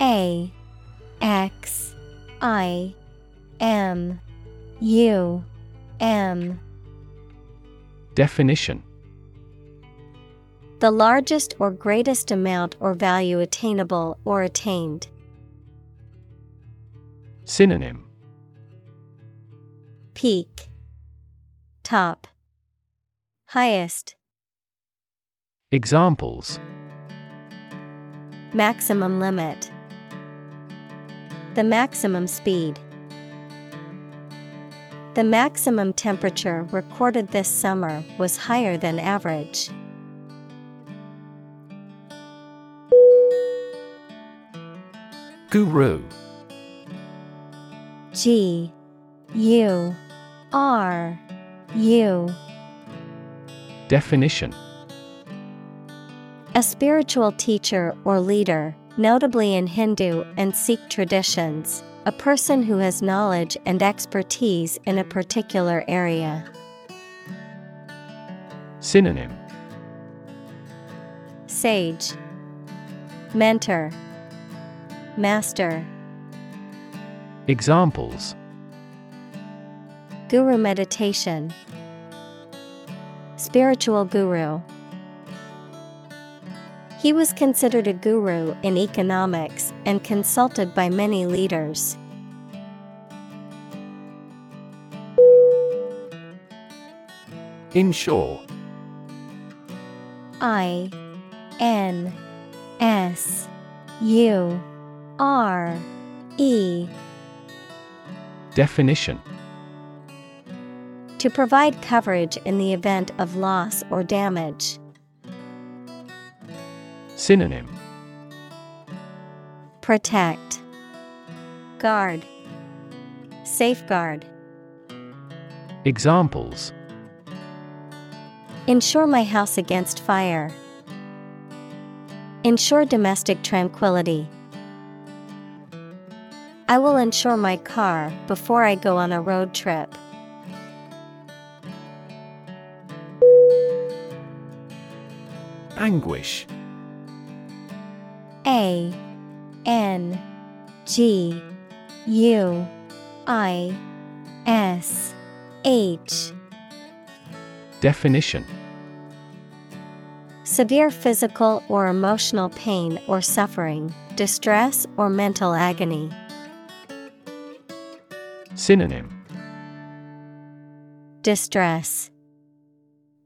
A X I M U M Definition. The largest or greatest amount or value attainable or attained. Synonym. Peak. Top. Highest. Examples. Maximum limit The maximum speed. The maximum temperature recorded this summer was higher than average. Guru G U R U Definition A spiritual teacher or leader, notably in Hindu and Sikh traditions, a person who has knowledge and expertise in a particular area. Synonym. Sage. Mentor. Master. Examples. Guru meditation. Spiritual guru He was considered a guru in economics and consulted by many leaders. Insure I N S U R E Definition To provide coverage in the event of loss or damage. Synonym Protect Guard Safeguard Examples Insure my house against fire. Ensure domestic tranquility. I will insure my car before I go on a road trip. Anguish A N G U I S H. Definition. Severe physical or emotional pain or suffering, distress or mental agony. Synonym. Distress,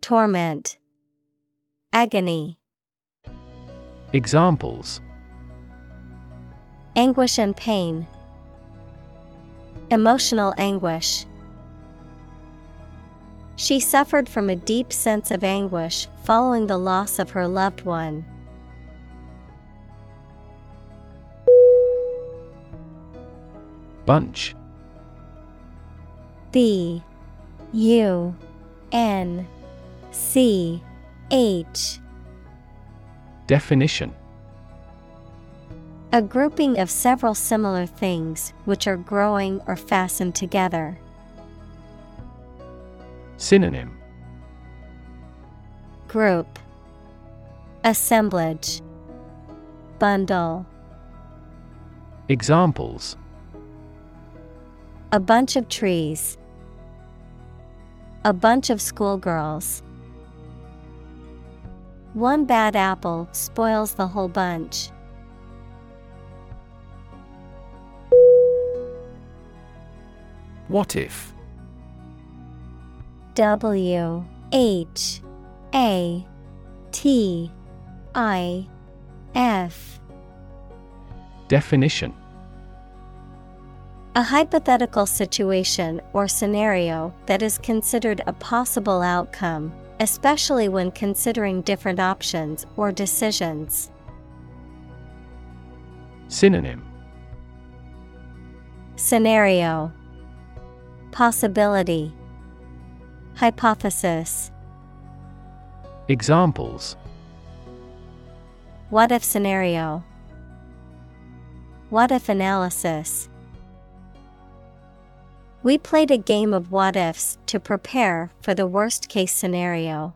Torment, Agony, Examples Anguish and pain, Emotional anguish. She suffered from a deep sense of anguish following the loss of her loved one. Bunch B U N C H Definition A grouping of several similar things which are growing or fastened together. Synonym Group Assemblage Bundle Examples A bunch of trees. A bunch of schoolgirls. One bad apple spoils the whole bunch. What if? W H A T I F Definition A hypothetical situation or scenario that is considered a possible outcome, especially when considering different options or decisions. Synonym Scenario Possibility Hypothesis Examples What if scenario? What if analysis? We played a game of what ifs to prepare for the worst case scenario.